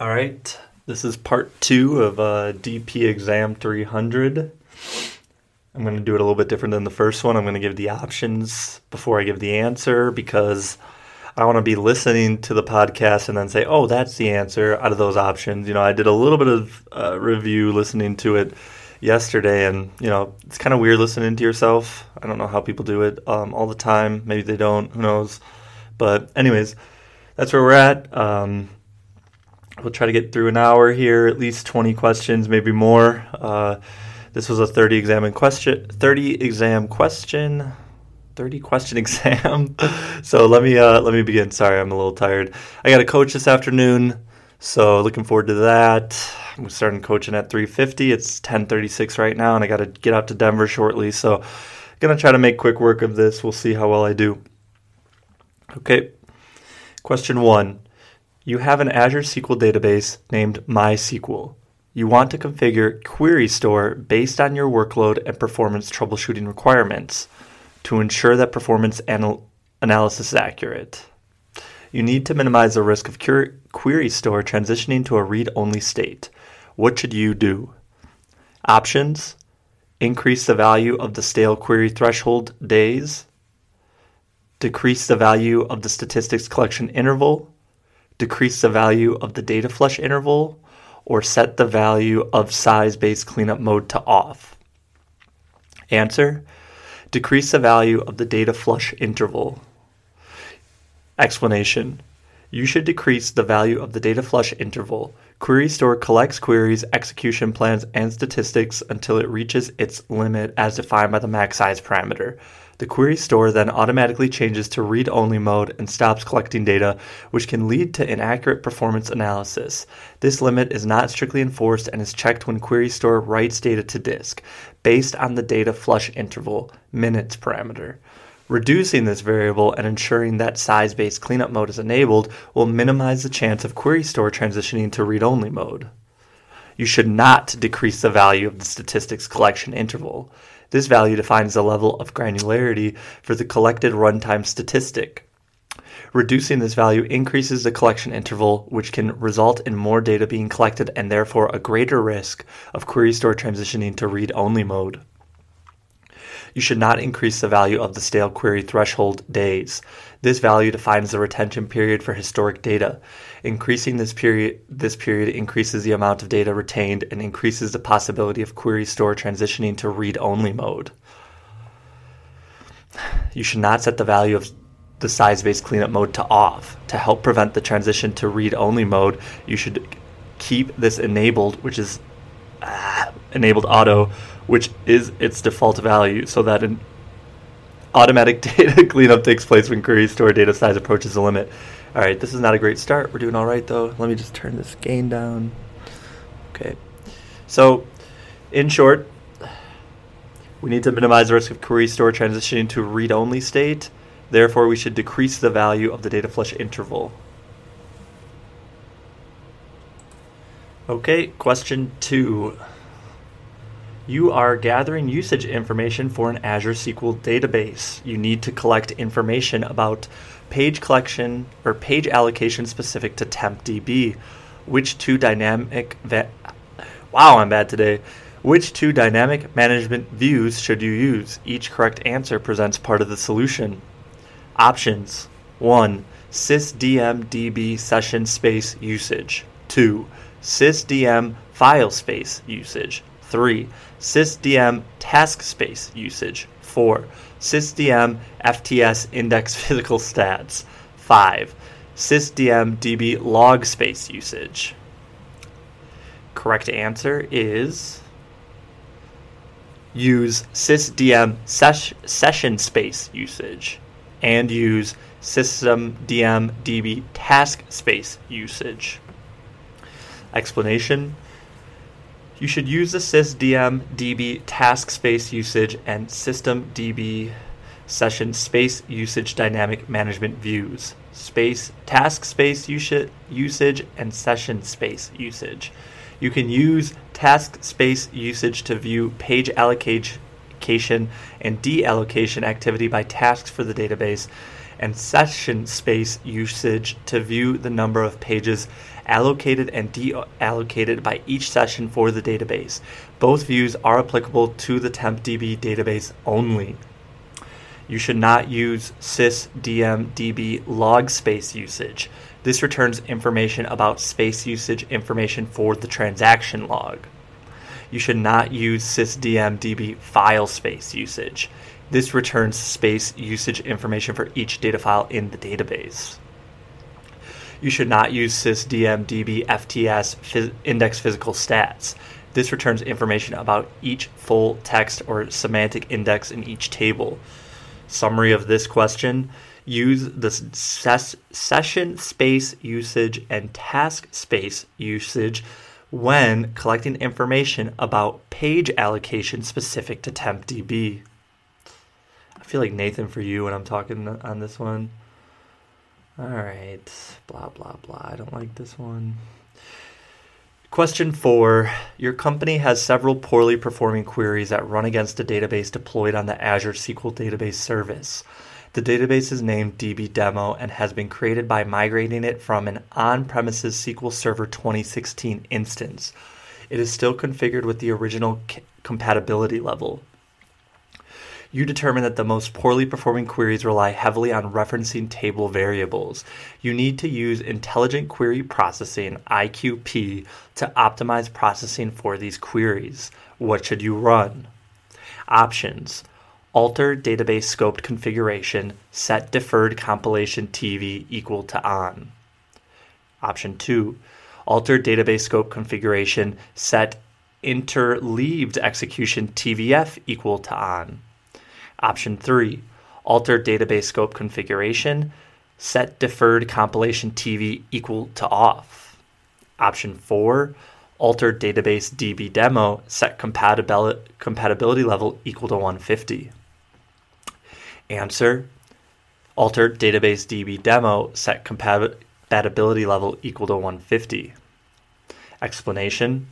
All right, this is part two of uh, DP Exam 300. I'm going to do it a little bit different than the first one. I'm going to give the options before I give the answer because I want to be listening to the podcast and then say, oh, that's the answer out of those options. You know, I did a little bit of uh, review listening to it yesterday, and, you know, it's kind of weird listening to yourself. I don't know how people do it um, all the time. Maybe they don't. Who knows? But, anyways, that's where we're at. Um, We'll try to get through an hour here, at least 20 questions, maybe more. Uh, this was a 30 exam question, 30 exam question, 30 question exam. so let me uh, let me begin. Sorry, I'm a little tired. I got a coach this afternoon, so looking forward to that. I'm starting coaching at 3:50. It's 10:36 right now, and I got to get out to Denver shortly. So, gonna try to make quick work of this. We'll see how well I do. Okay. Question one. You have an Azure SQL database named MySQL. You want to configure Query Store based on your workload and performance troubleshooting requirements to ensure that performance anal- analysis is accurate. You need to minimize the risk of cur- Query Store transitioning to a read only state. What should you do? Options Increase the value of the stale query threshold days, decrease the value of the statistics collection interval decrease the value of the data flush interval, or set the value of size based cleanup mode to off? Answer Decrease the value of the data flush interval. Explanation You should decrease the value of the data flush interval. Query Store collects queries, execution plans, and statistics until it reaches its limit as defined by the max size parameter. The query store then automatically changes to read only mode and stops collecting data, which can lead to inaccurate performance analysis. This limit is not strictly enforced and is checked when query store writes data to disk, based on the data flush interval minutes parameter. Reducing this variable and ensuring that size based cleanup mode is enabled will minimize the chance of query store transitioning to read only mode. You should not decrease the value of the statistics collection interval. This value defines the level of granularity for the collected runtime statistic. Reducing this value increases the collection interval, which can result in more data being collected and therefore a greater risk of query store transitioning to read only mode. You should not increase the value of the stale query threshold days. This value defines the retention period for historic data. Increasing this period, this period increases the amount of data retained and increases the possibility of query store transitioning to read-only mode. You should not set the value of the size-based cleanup mode to off. To help prevent the transition to read-only mode, you should keep this enabled, which is uh, enabled auto, which is its default value, so that an automatic data cleanup takes place when query store data size approaches the limit. All right, this is not a great start. We're doing all right though. Let me just turn this gain down. Okay. So, in short, we need to minimize the risk of query store transitioning to read-only state. Therefore, we should decrease the value of the data flush interval. Okay, question two. You are gathering usage information for an Azure SQL database. You need to collect information about page collection or page allocation specific to TempDB. Which two dynamic va- Wow, I'm bad today. Which two dynamic management views should you use? Each correct answer presents part of the solution. Options 1. sysdm session space usage. 2. sysdm file space usage. 3. Sysdm task space usage. 4 sysdm FTS index physical stats. 5. sysdm DB log space usage. Correct answer is use sysdm ses- session space usage and use systemdm DB task space usage. Explanation you should use the sysdm DB task space usage and system DB session space usage dynamic management views. Space task space usage and session space usage. You can use task space usage to view page allocation and deallocation activity by tasks for the database, and session space usage to view the number of pages allocated and deallocated by each session for the database. Both views are applicable to the tempdb database only. You should not use sysdmdb log space usage. This returns information about space usage information for the transaction log. You should not use sysdmdb file space usage. This returns space usage information for each data file in the database. You should not use sysdmdb FTS phys- index physical stats. This returns information about each full text or semantic index in each table. Summary of this question use the ses- session space usage and task space usage when collecting information about page allocation specific to tempdb. I feel like Nathan for you when I'm talking on this one. All right, blah, blah, blah. I don't like this one. Question four Your company has several poorly performing queries that run against a database deployed on the Azure SQL Database Service. The database is named DBDemo and has been created by migrating it from an on premises SQL Server 2016 instance. It is still configured with the original c- compatibility level. You determine that the most poorly performing queries rely heavily on referencing table variables. You need to use Intelligent Query Processing, IQP, to optimize processing for these queries. What should you run? Options alter database scoped configuration, set deferred compilation TV equal to on. Option 2, alter database scope configuration, set interleaved execution TVF equal to on. Option 3, alter database scope configuration, set deferred compilation TV equal to off. Option 4, alter database DB demo, set compatibility, compatibility level equal to 150. Answer Alter database DB demo set compatibility level equal to 150. Explanation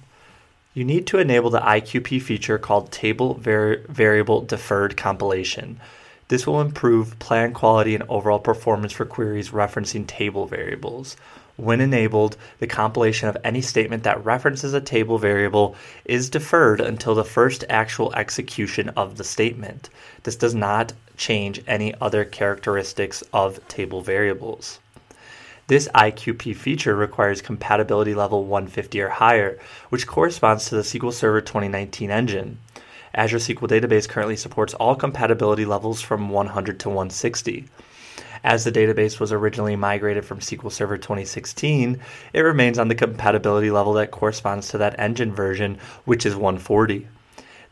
You need to enable the IQP feature called Table Var- Variable Deferred Compilation. This will improve plan quality and overall performance for queries referencing table variables. When enabled, the compilation of any statement that references a table variable is deferred until the first actual execution of the statement. This does not change any other characteristics of table variables. This IQP feature requires compatibility level 150 or higher, which corresponds to the SQL Server 2019 engine. Azure SQL Database currently supports all compatibility levels from 100 to 160. As the database was originally migrated from SQL Server 2016, it remains on the compatibility level that corresponds to that engine version, which is 140.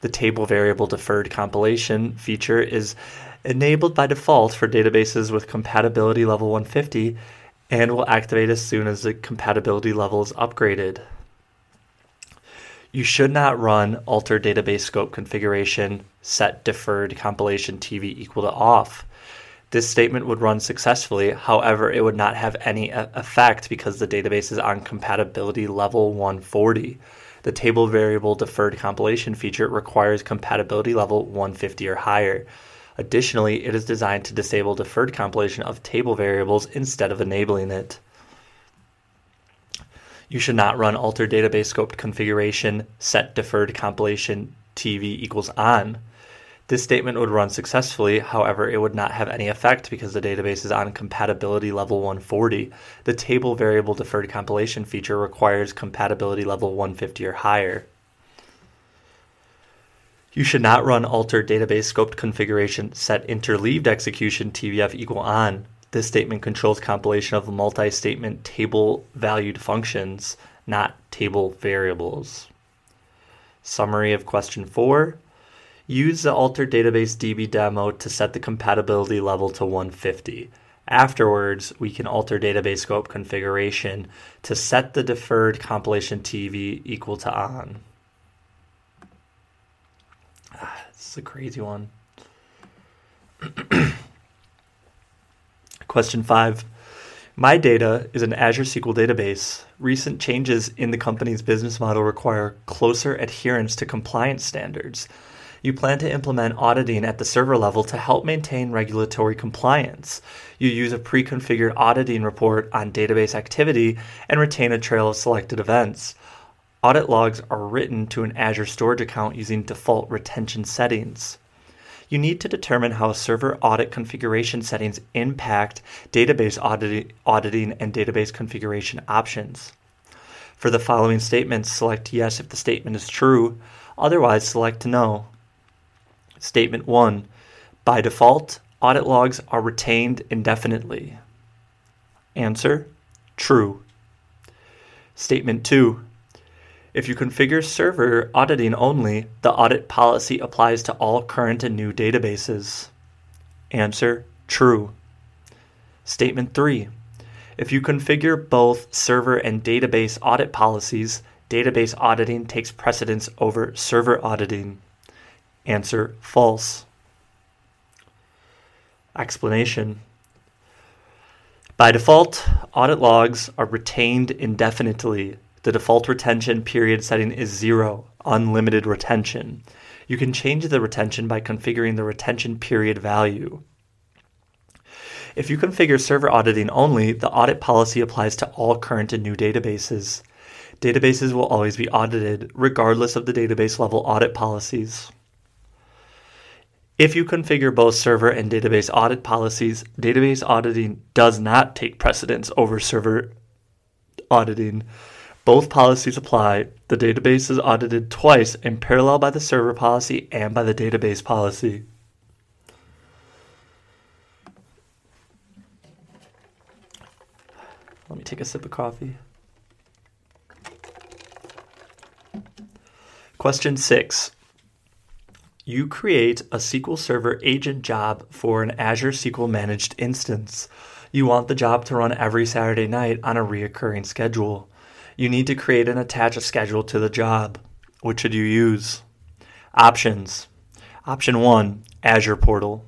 The table variable deferred compilation feature is enabled by default for databases with compatibility level 150 and will activate as soon as the compatibility level is upgraded. You should not run alter database scope configuration set deferred compilation TV equal to off. This statement would run successfully, however, it would not have any effect because the database is on compatibility level 140. The table variable deferred compilation feature requires compatibility level 150 or higher. Additionally, it is designed to disable deferred compilation of table variables instead of enabling it. You should not run alter database scoped configuration set deferred compilation TV equals on. This statement would run successfully, however, it would not have any effect because the database is on compatibility level 140. The table variable deferred compilation feature requires compatibility level 150 or higher. You should not run alter database scoped configuration set interleaved execution TVF equal on. This statement controls compilation of multi-statement table valued functions, not table variables. Summary of question 4. Use the alter database DB demo to set the compatibility level to 150. Afterwards, we can alter database scope configuration to set the deferred compilation TV equal to on. Is a crazy one. Question five. My data is an Azure SQL database. Recent changes in the company's business model require closer adherence to compliance standards. You plan to implement auditing at the server level to help maintain regulatory compliance. You use a pre configured auditing report on database activity and retain a trail of selected events. Audit logs are written to an Azure storage account using default retention settings. You need to determine how server audit configuration settings impact database auditing and database configuration options. For the following statements, select yes if the statement is true, otherwise, select no. Statement 1 By default, audit logs are retained indefinitely. Answer True. Statement 2 if you configure server auditing only, the audit policy applies to all current and new databases. Answer True. Statement 3. If you configure both server and database audit policies, database auditing takes precedence over server auditing. Answer False. Explanation By default, audit logs are retained indefinitely the default retention period setting is zero, unlimited retention. You can change the retention by configuring the retention period value. If you configure server auditing only, the audit policy applies to all current and new databases. Databases will always be audited, regardless of the database level audit policies. If you configure both server and database audit policies, database auditing does not take precedence over server auditing. Both policies apply. The database is audited twice in parallel by the server policy and by the database policy. Let me take a sip of coffee. Question 6. You create a SQL Server agent job for an Azure SQL managed instance. You want the job to run every Saturday night on a reoccurring schedule. You need to create and attach a schedule to the job. Which should you use? Options. Option 1, Azure Portal.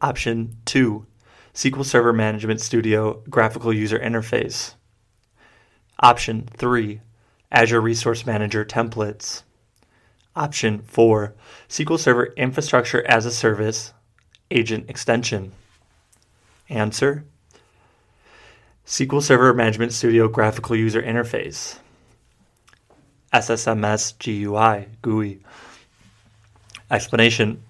Option 2, SQL Server Management Studio Graphical User Interface. Option 3, Azure Resource Manager Templates. Option 4, SQL Server Infrastructure as a Service Agent Extension. Answer SQL Server Management Studio Graphical User Interface, SSMS GUI, GUI. Explanation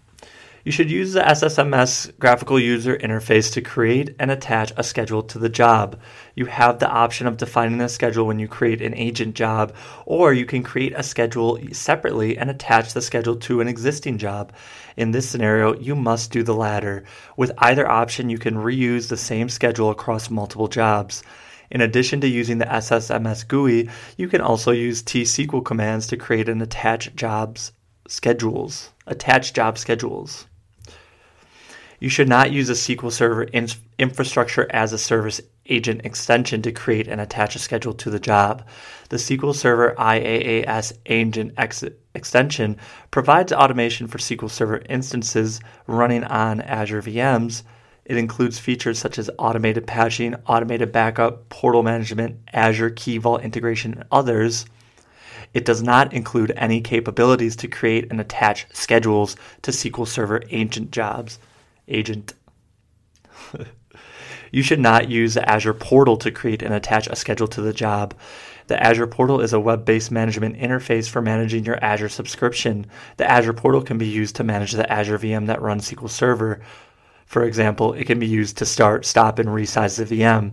you should use the SSMS graphical user interface to create and attach a schedule to the job. You have the option of defining the schedule when you create an agent job, or you can create a schedule separately and attach the schedule to an existing job. In this scenario, you must do the latter. With either option, you can reuse the same schedule across multiple jobs. In addition to using the SSMS GUI, you can also use T-SQL commands to create and attach jobs schedules, attach job schedules. You should not use a SQL Server in- infrastructure as a service agent extension to create and attach a schedule to the job. The SQL Server IaaS agent ex- extension provides automation for SQL Server instances running on Azure VMs. It includes features such as automated patching, automated backup, portal management, Azure Key Vault integration, and others. It does not include any capabilities to create and attach schedules to SQL Server agent jobs agent. you should not use the Azure portal to create and attach a schedule to the job. The Azure portal is a web based management interface for managing your Azure subscription. The Azure portal can be used to manage the Azure VM that runs SQL Server. For example, it can be used to start, stop, and resize the VM.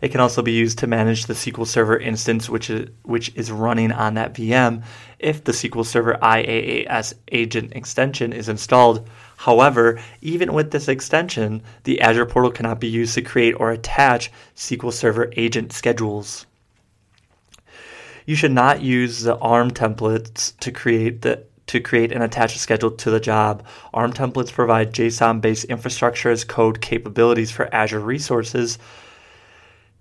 It can also be used to manage the SQL Server instance which is, which is running on that VM if the SQL Server IaaS agent extension is installed. However, even with this extension, the Azure portal cannot be used to create or attach SQL Server agent schedules. You should not use the ARM templates to create the to create and attach a schedule to the job. ARM templates provide JSON-based infrastructure as code capabilities for Azure resources,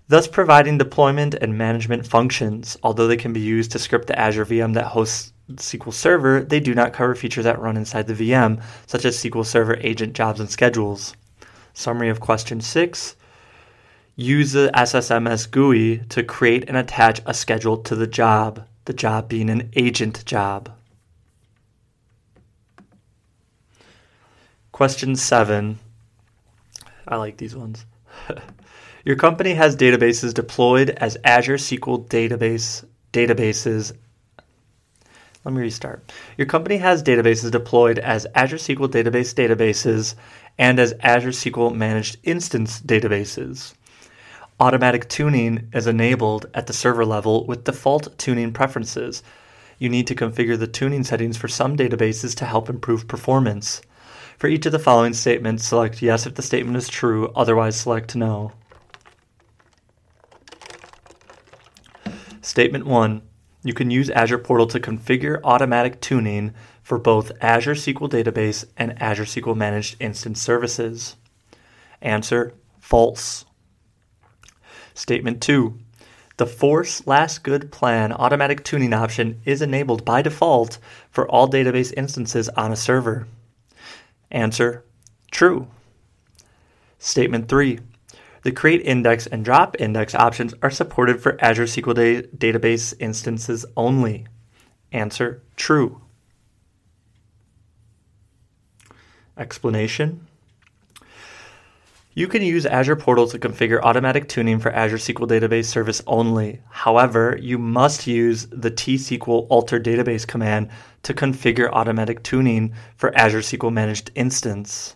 thus providing deployment and management functions. Although they can be used to script the Azure VM that hosts SQL Server, they do not cover features that run inside the VM, such as SQL Server agent jobs and schedules. Summary of question 6 Use the SSMS GUI to create and attach a schedule to the job, the job being an agent job. Question seven. I like these ones. Your company has databases deployed as Azure SQL database databases. Let me restart. Your company has databases deployed as Azure SQL database databases and as Azure SQL managed instance databases. Automatic tuning is enabled at the server level with default tuning preferences. You need to configure the tuning settings for some databases to help improve performance. For each of the following statements, select yes if the statement is true, otherwise, select no. Statement 1 You can use Azure Portal to configure automatic tuning for both Azure SQL Database and Azure SQL Managed Instance Services. Answer False. Statement 2. The Force Last Good Plan automatic tuning option is enabled by default for all database instances on a server. Answer True. Statement 3. The create index and drop index options are supported for Azure SQL da- database instances only. Answer True. Explanation you can use Azure Portal to configure automatic tuning for Azure SQL Database Service only. However, you must use the tsql alter database command to configure automatic tuning for Azure SQL Managed Instance.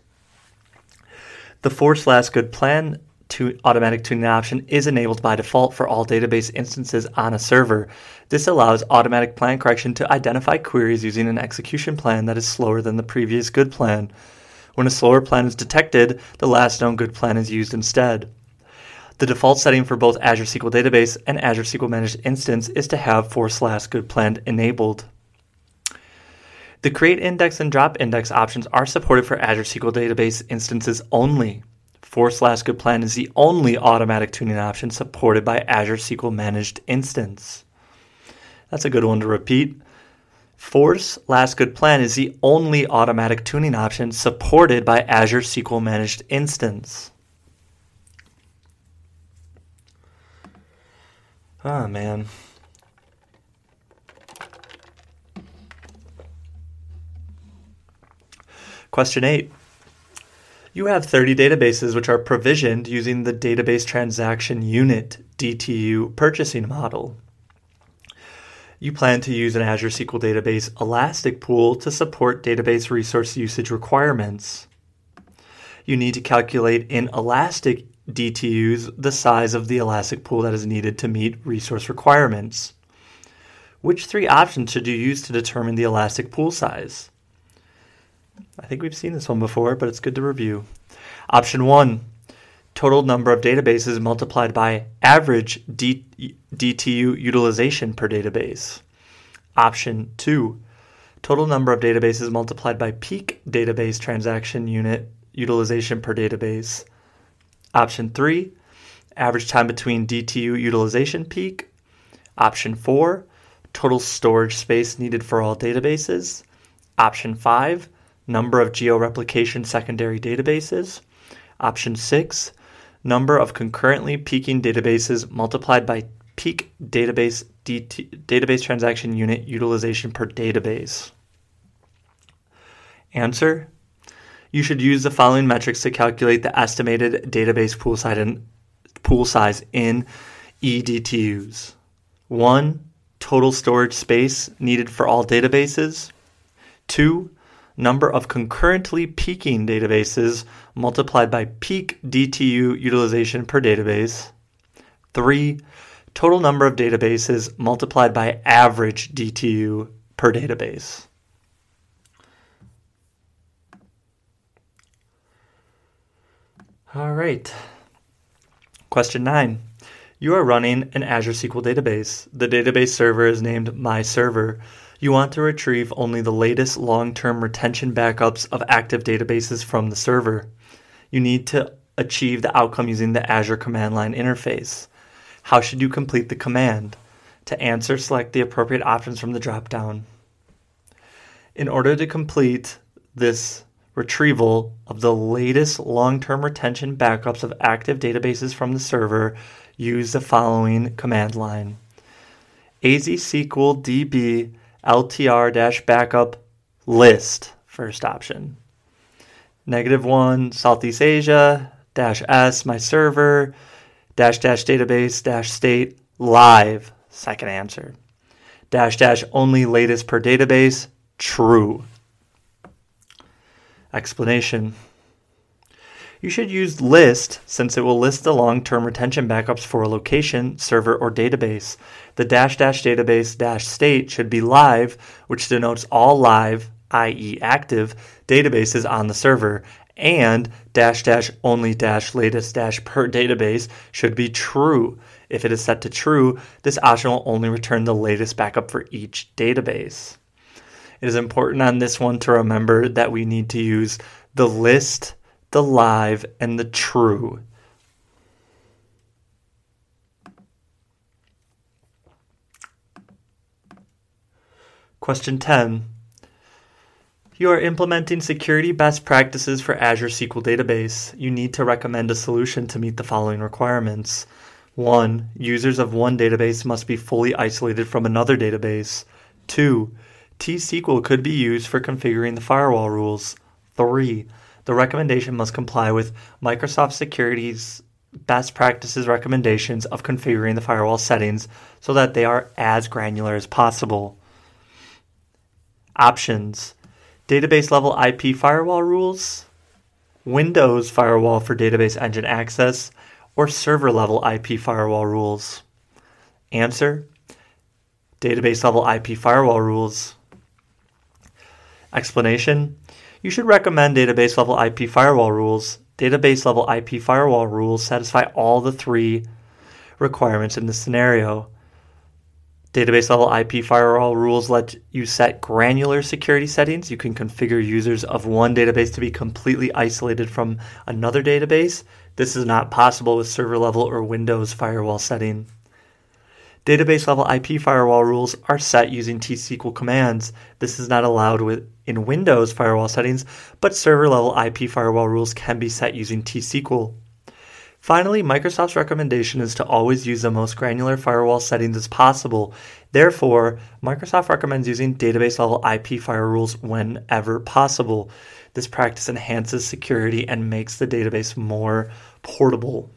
The force last good plan to automatic tuning option is enabled by default for all database instances on a server. This allows automatic plan correction to identify queries using an execution plan that is slower than the previous good plan. When a slower plan is detected, the last known good plan is used instead. The default setting for both Azure SQL Database and Azure SQL Managed Instance is to have force last good plan enabled. The create index and drop index options are supported for Azure SQL Database instances only. Force last good plan is the only automatic tuning option supported by Azure SQL Managed Instance. That's a good one to repeat. Force Last Good Plan is the only automatic tuning option supported by Azure SQL Managed Instance. Ah, oh, man. Question 8. You have 30 databases which are provisioned using the Database Transaction Unit DTU purchasing model you plan to use an Azure SQL Database Elastic Pool to support database resource usage requirements. You need to calculate in Elastic DTUs the size of the Elastic Pool that is needed to meet resource requirements. Which three options should you use to determine the Elastic Pool size? I think we've seen this one before, but it's good to review. Option one total number of databases multiplied by average D- DTU utilization per database. Option 2, total number of databases multiplied by peak database transaction unit utilization per database. Option 3, average time between DTU utilization peak. Option 4, total storage space needed for all databases. Option 5, number of georeplication secondary databases. Option 6, number of concurrently peaking databases multiplied by peak database DT, database transaction unit utilization per database. Answer You should use the following metrics to calculate the estimated database pool size in, pool size in eDTUs. 1. Total storage space needed for all databases. 2 number of concurrently peaking databases multiplied by peak DTU utilization per database. 3. Total number of databases multiplied by average DTU per database. All right. Question 9. You are running an Azure SQL database. The database server is named My Server. You want to retrieve only the latest long term retention backups of active databases from the server. You need to achieve the outcome using the Azure command line interface. How should you complete the command? To answer, select the appropriate options from the dropdown. In order to complete this retrieval of the latest long term retention backups of active databases from the server, use the following command line AZ SQL db ltr backup list, first option. negative 1 Southeast Asia, dash S my server, dash dash database, dash state, live, second answer. Dash dash only latest per database, true. Explanation. You should use list since it will list the long term retention backups for a location, server, or database. The dash dash database dash state should be live, which denotes all live, i.e., active, databases on the server, and dash dash only dash latest dash per database should be true. If it is set to true, this option will only return the latest backup for each database. It is important on this one to remember that we need to use the list the live, and the true. Question 10. You are implementing security best practices for Azure SQL Database. You need to recommend a solution to meet the following requirements. 1. Users of one database must be fully isolated from another database. 2. T-SQL could be used for configuring the firewall rules. 3 the recommendation must comply with Microsoft Security's best practices recommendations of configuring the firewall settings so that they are as granular as possible. Options Database level IP firewall rules, Windows firewall for database engine access, or server level IP firewall rules. Answer Database level IP firewall rules. Explanation you should recommend database level IP firewall rules. Database level IP firewall rules satisfy all the three requirements in this scenario. Database level IP firewall rules let you set granular security settings. You can configure users of one database to be completely isolated from another database. This is not possible with server level or Windows firewall setting. Database level IP firewall rules are set using T-SQL commands. This is not allowed with, in Windows firewall settings, but server level IP firewall rules can be set using T-SQL. Finally, Microsoft's recommendation is to always use the most granular firewall settings as possible. Therefore, Microsoft recommends using database level IP firewall rules whenever possible. This practice enhances security and makes the database more portable.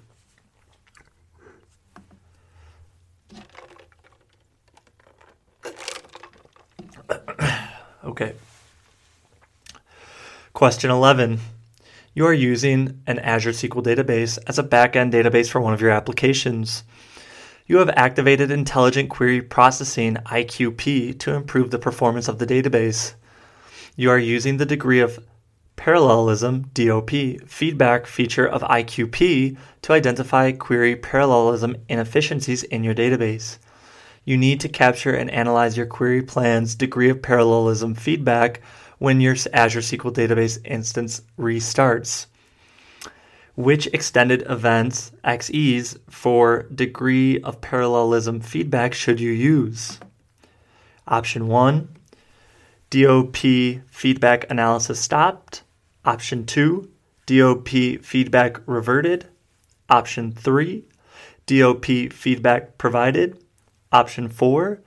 Okay. Question 11. You are using an Azure SQL database as a backend database for one of your applications. You have activated Intelligent Query Processing IQP to improve the performance of the database. You are using the degree of parallelism DOP feedback feature of IQP to identify query parallelism inefficiencies in your database you need to capture and analyze your query plan's degree of parallelism feedback when your Azure SQL Database instance restarts. Which extended events, XEs, for degree of parallelism feedback should you use? Option 1 DOP feedback analysis stopped. Option 2 DOP feedback reverted. Option 3 DOP feedback provided. Option 4,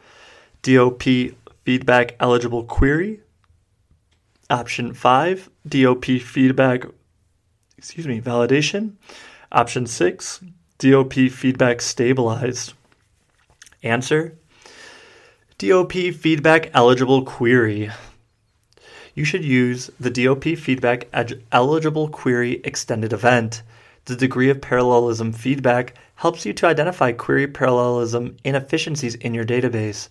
DOP feedback eligible query. Option 5, DOP feedback excuse me, validation. Option 6, DOP feedback stabilized. Answer DOP feedback eligible query. You should use the DOP feedback eligible query extended event. The degree of parallelism feedback helps you to identify query parallelism inefficiencies in your database.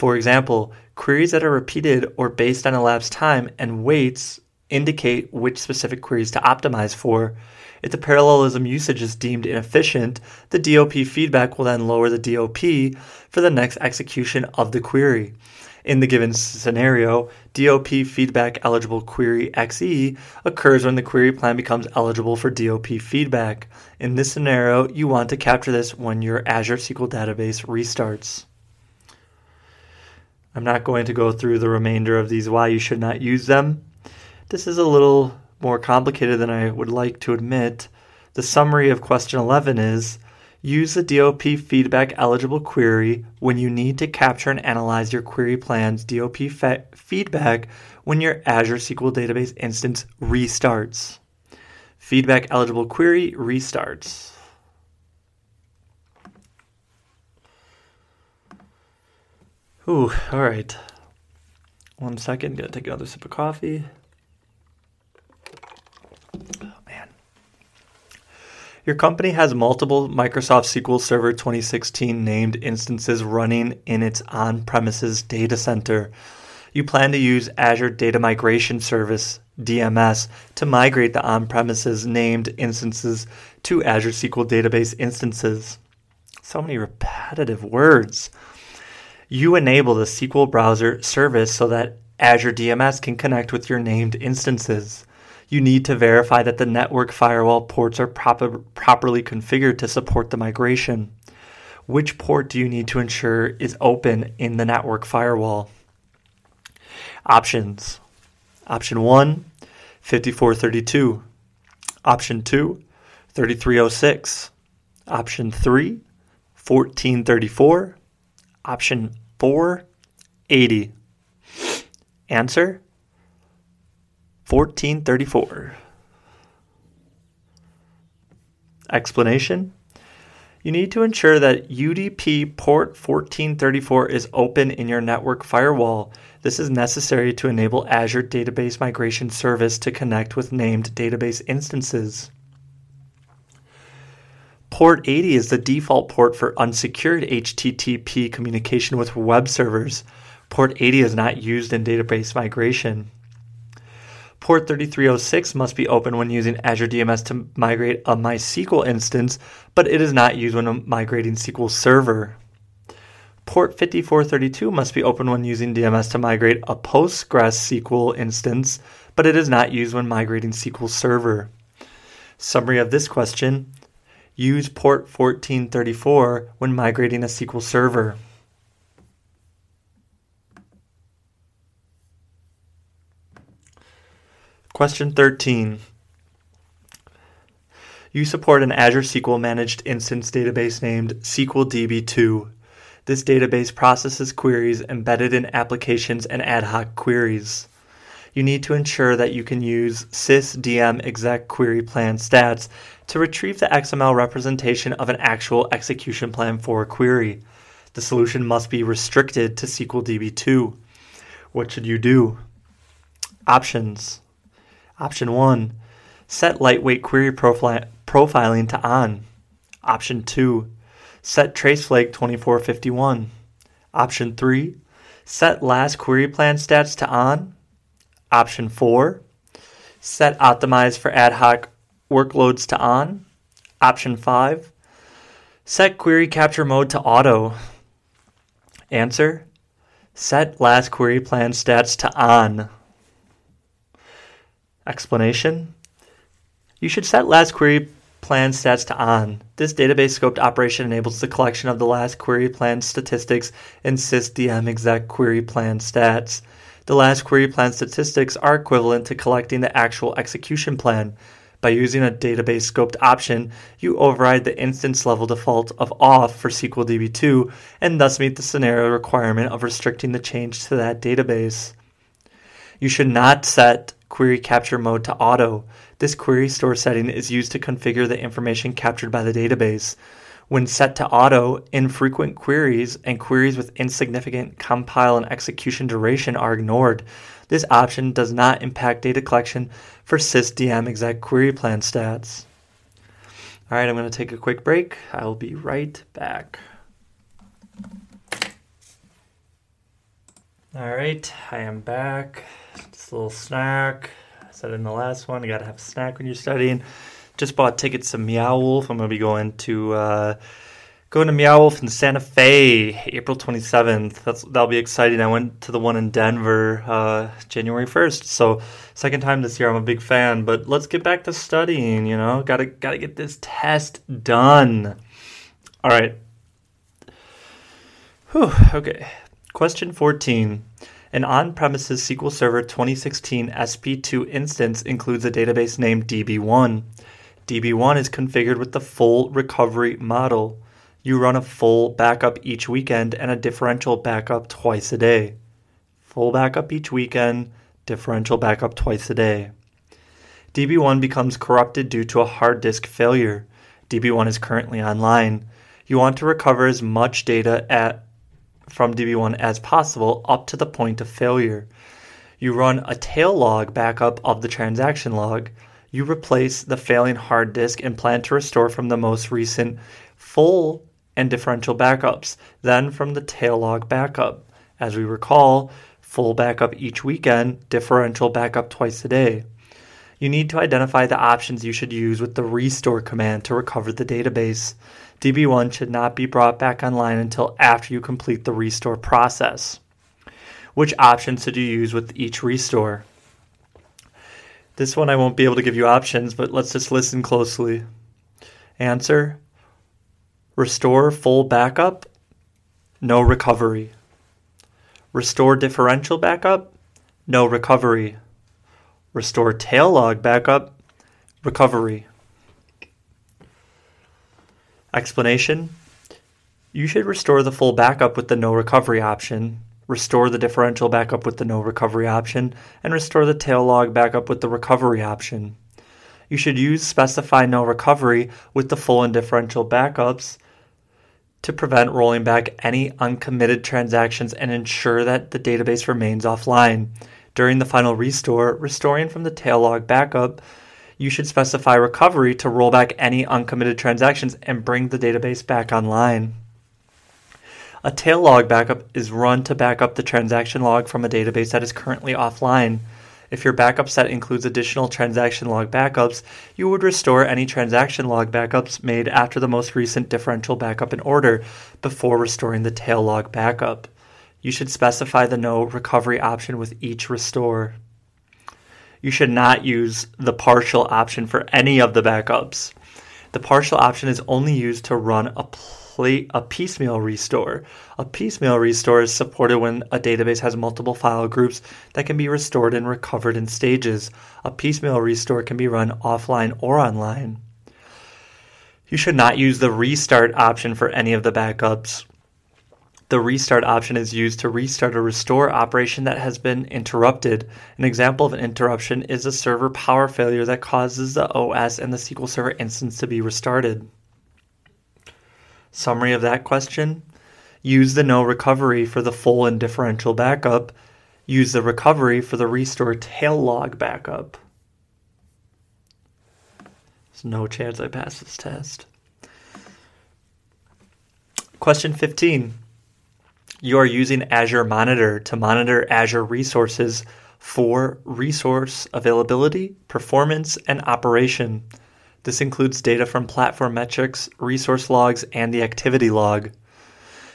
For example, queries that are repeated or based on elapsed time and waits indicate which specific queries to optimize for. If the parallelism usage is deemed inefficient, the DOP feedback will then lower the DOP for the next execution of the query. In the given scenario, DOP feedback eligible query XE occurs when the query plan becomes eligible for DOP feedback. In this scenario, you want to capture this when your Azure SQL database restarts. I'm not going to go through the remainder of these why you should not use them. This is a little more complicated than I would like to admit. The summary of question 11 is Use the DOP feedback eligible query when you need to capture and analyze your query plan's DOP fe- feedback when your Azure SQL Database instance restarts. Feedback eligible query restarts. Ooh, all right. One second, gonna take another sip of coffee. Oh man. Your company has multiple Microsoft SQL Server 2016 named instances running in its on premises data center. You plan to use Azure Data Migration Service, DMS, to migrate the on premises named instances to Azure SQL Database instances. So many repetitive words you enable the SQL browser service so that Azure DMS can connect with your named instances. You need to verify that the network firewall ports are proper, properly configured to support the migration. Which port do you need to ensure is open in the network firewall? Options Option 1, 5432. Option 2, 3306. Option 3, 1434. Option 4, 80. Answer 1434. Explanation You need to ensure that UDP port 1434 is open in your network firewall. This is necessary to enable Azure Database Migration Service to connect with named database instances. Port 80 is the default port for unsecured HTTP communication with web servers. Port 80 is not used in database migration. Port 3306 must be open when using Azure DMS to migrate a MySQL instance, but it is not used when migrating SQL Server. Port 5432 must be open when using DMS to migrate a PostgreSQL instance, but it is not used when migrating SQL Server. Summary of this question Use port 1434 when migrating a SQL server. Question 13. You support an Azure SQL managed instance database named SQLDB2. This database processes queries embedded in applications and ad hoc queries you need to ensure that you can use sysdm exec query plan stats to retrieve the XML representation of an actual execution plan for a query. The solution must be restricted to SQL DB2. What should you do? Options. Option 1. Set lightweight query profi- profiling to on. Option 2. Set traceflag 2451. Option 3. Set last query plan stats to on. Option 4, set optimize for ad hoc workloads to on. Option 5, set query capture mode to auto. Answer, set last query plan stats to on. Explanation, you should set last query plan stats to on. This database scoped operation enables the collection of the last query plan statistics in sysdm exec query plan stats. The last query plan statistics are equivalent to collecting the actual execution plan. By using a database scoped option, you override the instance level default of off for SQL DB2 and thus meet the scenario requirement of restricting the change to that database. You should not set query capture mode to auto. This query store setting is used to configure the information captured by the database. When set to auto, infrequent queries and queries with insignificant compile and execution duration are ignored. This option does not impact data collection for sysdm exec query plan stats. All right, I'm going to take a quick break. I will be right back. All right, I am back. Just a little snack. I said in the last one, you got to have a snack when you're studying just bought tickets to Meow Wolf. I'm going to be going to uh, going to Meow Wolf in Santa Fe, April 27th. That's that'll be exciting. I went to the one in Denver uh, January 1st, so second time this year. I'm a big fan. But let's get back to studying. You know, gotta gotta get this test done. All right. Whew, okay. Question 14. An on premises SQL Server 2016 SP2 instance includes a database named DB1. DB1 is configured with the full recovery model. You run a full backup each weekend and a differential backup twice a day. Full backup each weekend, differential backup twice a day. DB1 becomes corrupted due to a hard disk failure. DB1 is currently online. You want to recover as much data at, from DB1 as possible up to the point of failure. You run a tail log backup of the transaction log. You replace the failing hard disk and plan to restore from the most recent full and differential backups, then from the tail log backup. As we recall, full backup each weekend, differential backup twice a day. You need to identify the options you should use with the restore command to recover the database. DB1 should not be brought back online until after you complete the restore process. Which options should you use with each restore? This one I won't be able to give you options, but let's just listen closely. Answer Restore full backup, no recovery. Restore differential backup, no recovery. Restore tail log backup, recovery. Explanation You should restore the full backup with the no recovery option, restore the differential backup with the no recovery option, and restore the tail log backup with the recovery option. You should use specify no recovery with the full and differential backups to prevent rolling back any uncommitted transactions and ensure that the database remains offline. During the final restore, restoring from the tail log backup, you should specify recovery to roll back any uncommitted transactions and bring the database back online. A tail log backup is run to back up the transaction log from a database that is currently offline. If your backup set includes additional transaction log backups, you would restore any transaction log backups made after the most recent differential backup in order before restoring the tail log backup. You should specify the no recovery option with each restore. You should not use the partial option for any of the backups. The partial option is only used to run a a piecemeal restore. A piecemeal restore is supported when a database has multiple file groups that can be restored and recovered in stages. A piecemeal restore can be run offline or online. You should not use the restart option for any of the backups. The restart option is used to restart a restore operation that has been interrupted. An example of an interruption is a server power failure that causes the OS and the SQL Server instance to be restarted. Summary of that question use the no recovery for the full and differential backup, use the recovery for the restore tail log backup. There's no chance I pass this test. Question 15. You are using Azure Monitor to monitor Azure resources for resource availability, performance, and operation. This includes data from platform metrics, resource logs, and the activity log.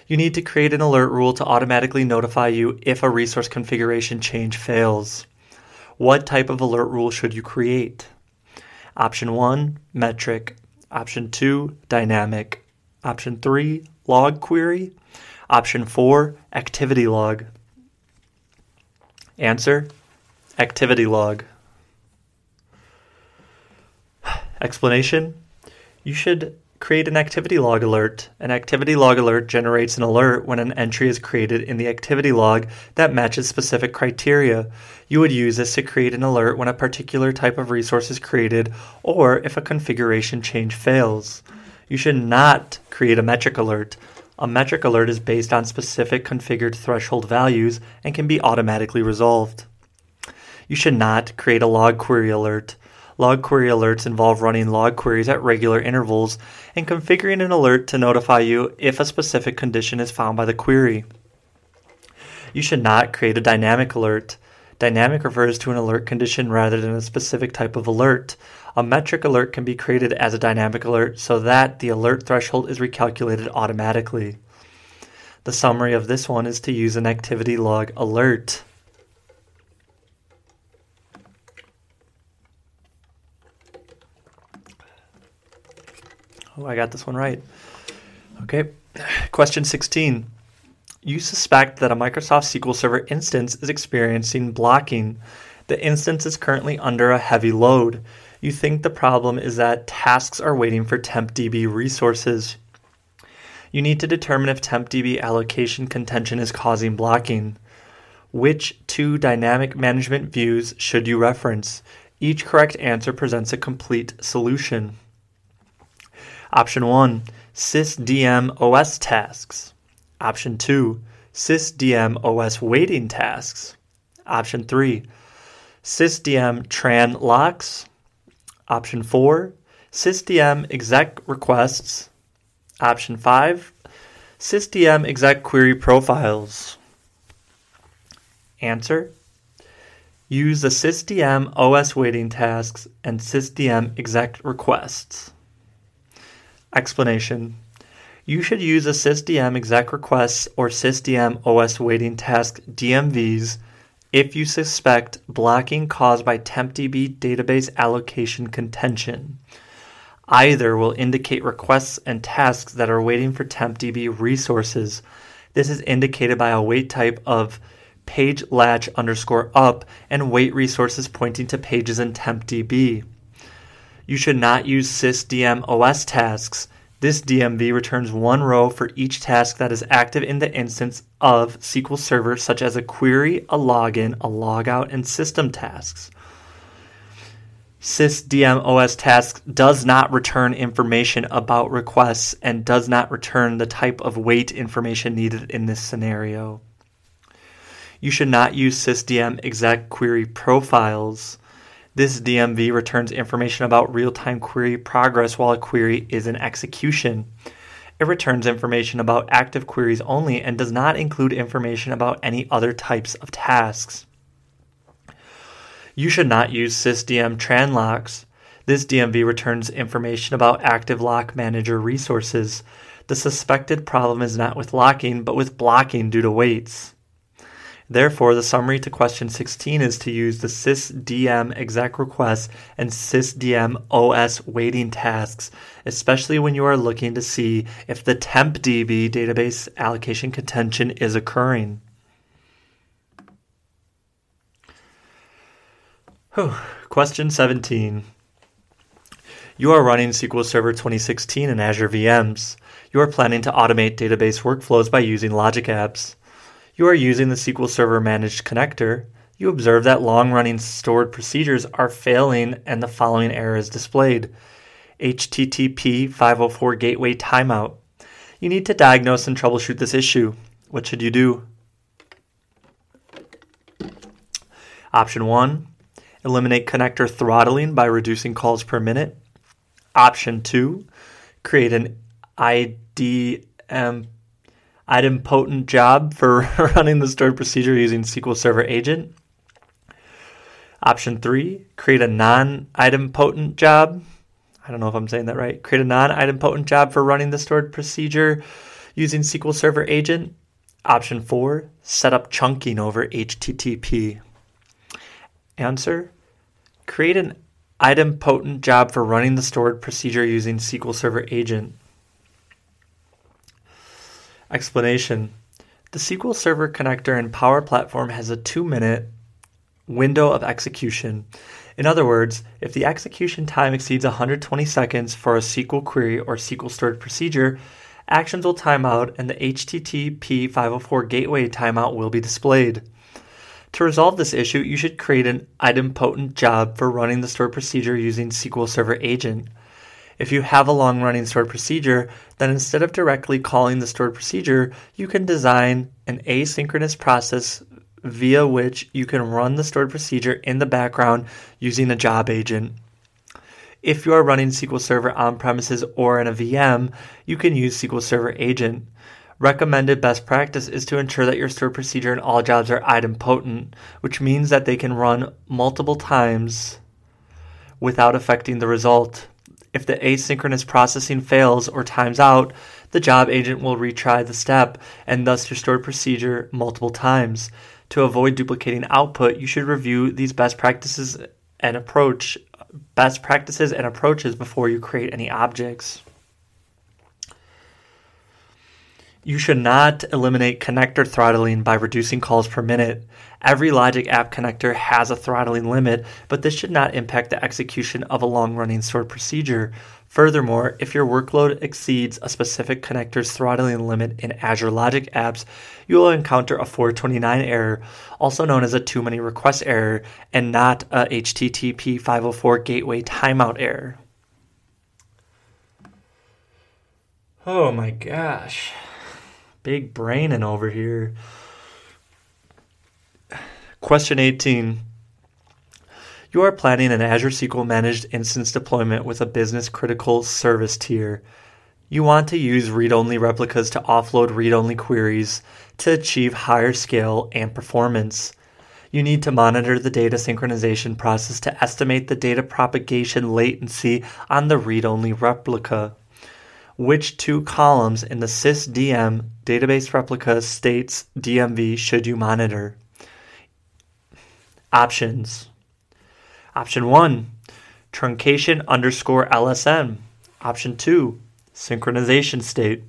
You need to create an alert rule to automatically notify you if a resource configuration change fails. What type of alert rule should you create? Option 1, metric. Option 2, dynamic. Option 3, log query. Option 4, activity log. Answer, activity log. Explanation You should create an activity log alert. An activity log alert generates an alert when an entry is created in the activity log that matches specific criteria. You would use this to create an alert when a particular type of resource is created or if a configuration change fails. You should not create a metric alert. A metric alert is based on specific configured threshold values and can be automatically resolved. You should not create a log query alert. Log query alerts involve running log queries at regular intervals and configuring an alert to notify you if a specific condition is found by the query. You should not create a dynamic alert. Dynamic refers to an alert condition rather than a specific type of alert. A metric alert can be created as a dynamic alert so that the alert threshold is recalculated automatically. The summary of this one is to use an activity log alert. Oh, I got this one right. Okay. Question 16. You suspect that a Microsoft SQL Server instance is experiencing blocking. The instance is currently under a heavy load. You think the problem is that tasks are waiting for TempDB resources. You need to determine if TempDB allocation contention is causing blocking. Which two dynamic management views should you reference? Each correct answer presents a complete solution. Option 1 sysdm OS tasks. Option 2 sysdm OS waiting tasks. Option 3 sysdm tran locks. Option 4 sysdm exec requests. Option 5 sysdm exec query profiles. Answer Use the sysdm OS waiting tasks and sysdm exec requests. Explanation You should use a sysdm exec requests or sysdm OS waiting task DMVs if you suspect blocking caused by TempDB database allocation contention. Either will indicate requests and tasks that are waiting for TempDB resources. This is indicated by a wait type of page latch underscore up and wait resources pointing to pages in TempDB. You should not use sysdm OS tasks. This DMV returns one row for each task that is active in the instance of SQL Server, such as a query, a login, a logout, and system tasks sysdm task does not return information about requests and does not return the type of wait information needed in this scenario. You should not use sysdm exec query profiles. This DMV returns information about real time query progress while a query is in execution. It returns information about active queries only and does not include information about any other types of tasks. You should not use sysdm tran locks. This DMV returns information about active lock manager resources. The suspected problem is not with locking, but with blocking due to waits. Therefore, the summary to question 16 is to use the sysdm exec requests and sysdm OS waiting tasks, especially when you are looking to see if the tempdb database allocation contention is occurring. Whew. Question 17. You are running SQL Server 2016 in Azure VMs. You are planning to automate database workflows by using Logic Apps. You are using the SQL Server Managed Connector. You observe that long running stored procedures are failing and the following error is displayed HTTP 504 gateway timeout. You need to diagnose and troubleshoot this issue. What should you do? Option 1 Eliminate connector throttling by reducing calls per minute. Option two, create an IDM idempotent job for running the stored procedure using SQL Server Agent. Option three, create a non idempotent job. I don't know if I'm saying that right. Create a non idempotent job for running the stored procedure using SQL Server Agent. Option four, set up chunking over HTTP. Answer Create an idempotent job for running the stored procedure using SQL Server Agent. Explanation The SQL Server connector in Power Platform has a two minute window of execution. In other words, if the execution time exceeds 120 seconds for a SQL query or SQL stored procedure, actions will time out and the HTTP 504 gateway timeout will be displayed. To resolve this issue, you should create an idempotent job for running the stored procedure using SQL Server Agent. If you have a long running stored procedure, then instead of directly calling the stored procedure, you can design an asynchronous process via which you can run the stored procedure in the background using a job agent. If you are running SQL Server on premises or in a VM, you can use SQL Server Agent. Recommended best practice is to ensure that your stored procedure and all jobs are idempotent, which means that they can run multiple times without affecting the result. If the asynchronous processing fails or times out, the job agent will retry the step and thus your stored procedure multiple times. To avoid duplicating output, you should review these best practices and approach best practices and approaches before you create any objects. You should not eliminate connector throttling by reducing calls per minute. Every Logic app connector has a throttling limit, but this should not impact the execution of a long running stored procedure. Furthermore, if your workload exceeds a specific connector's throttling limit in Azure Logic apps, you will encounter a 429 error, also known as a too many requests error, and not a HTTP 504 gateway timeout error. Oh my gosh. Big braining over here. Question 18. You are planning an Azure SQL managed instance deployment with a business critical service tier. You want to use read only replicas to offload read only queries to achieve higher scale and performance. You need to monitor the data synchronization process to estimate the data propagation latency on the read only replica which two columns in the sysdm database replica states DMV should you monitor? Options. Option 1, truncation underscore LSN. Option 2, synchronization state.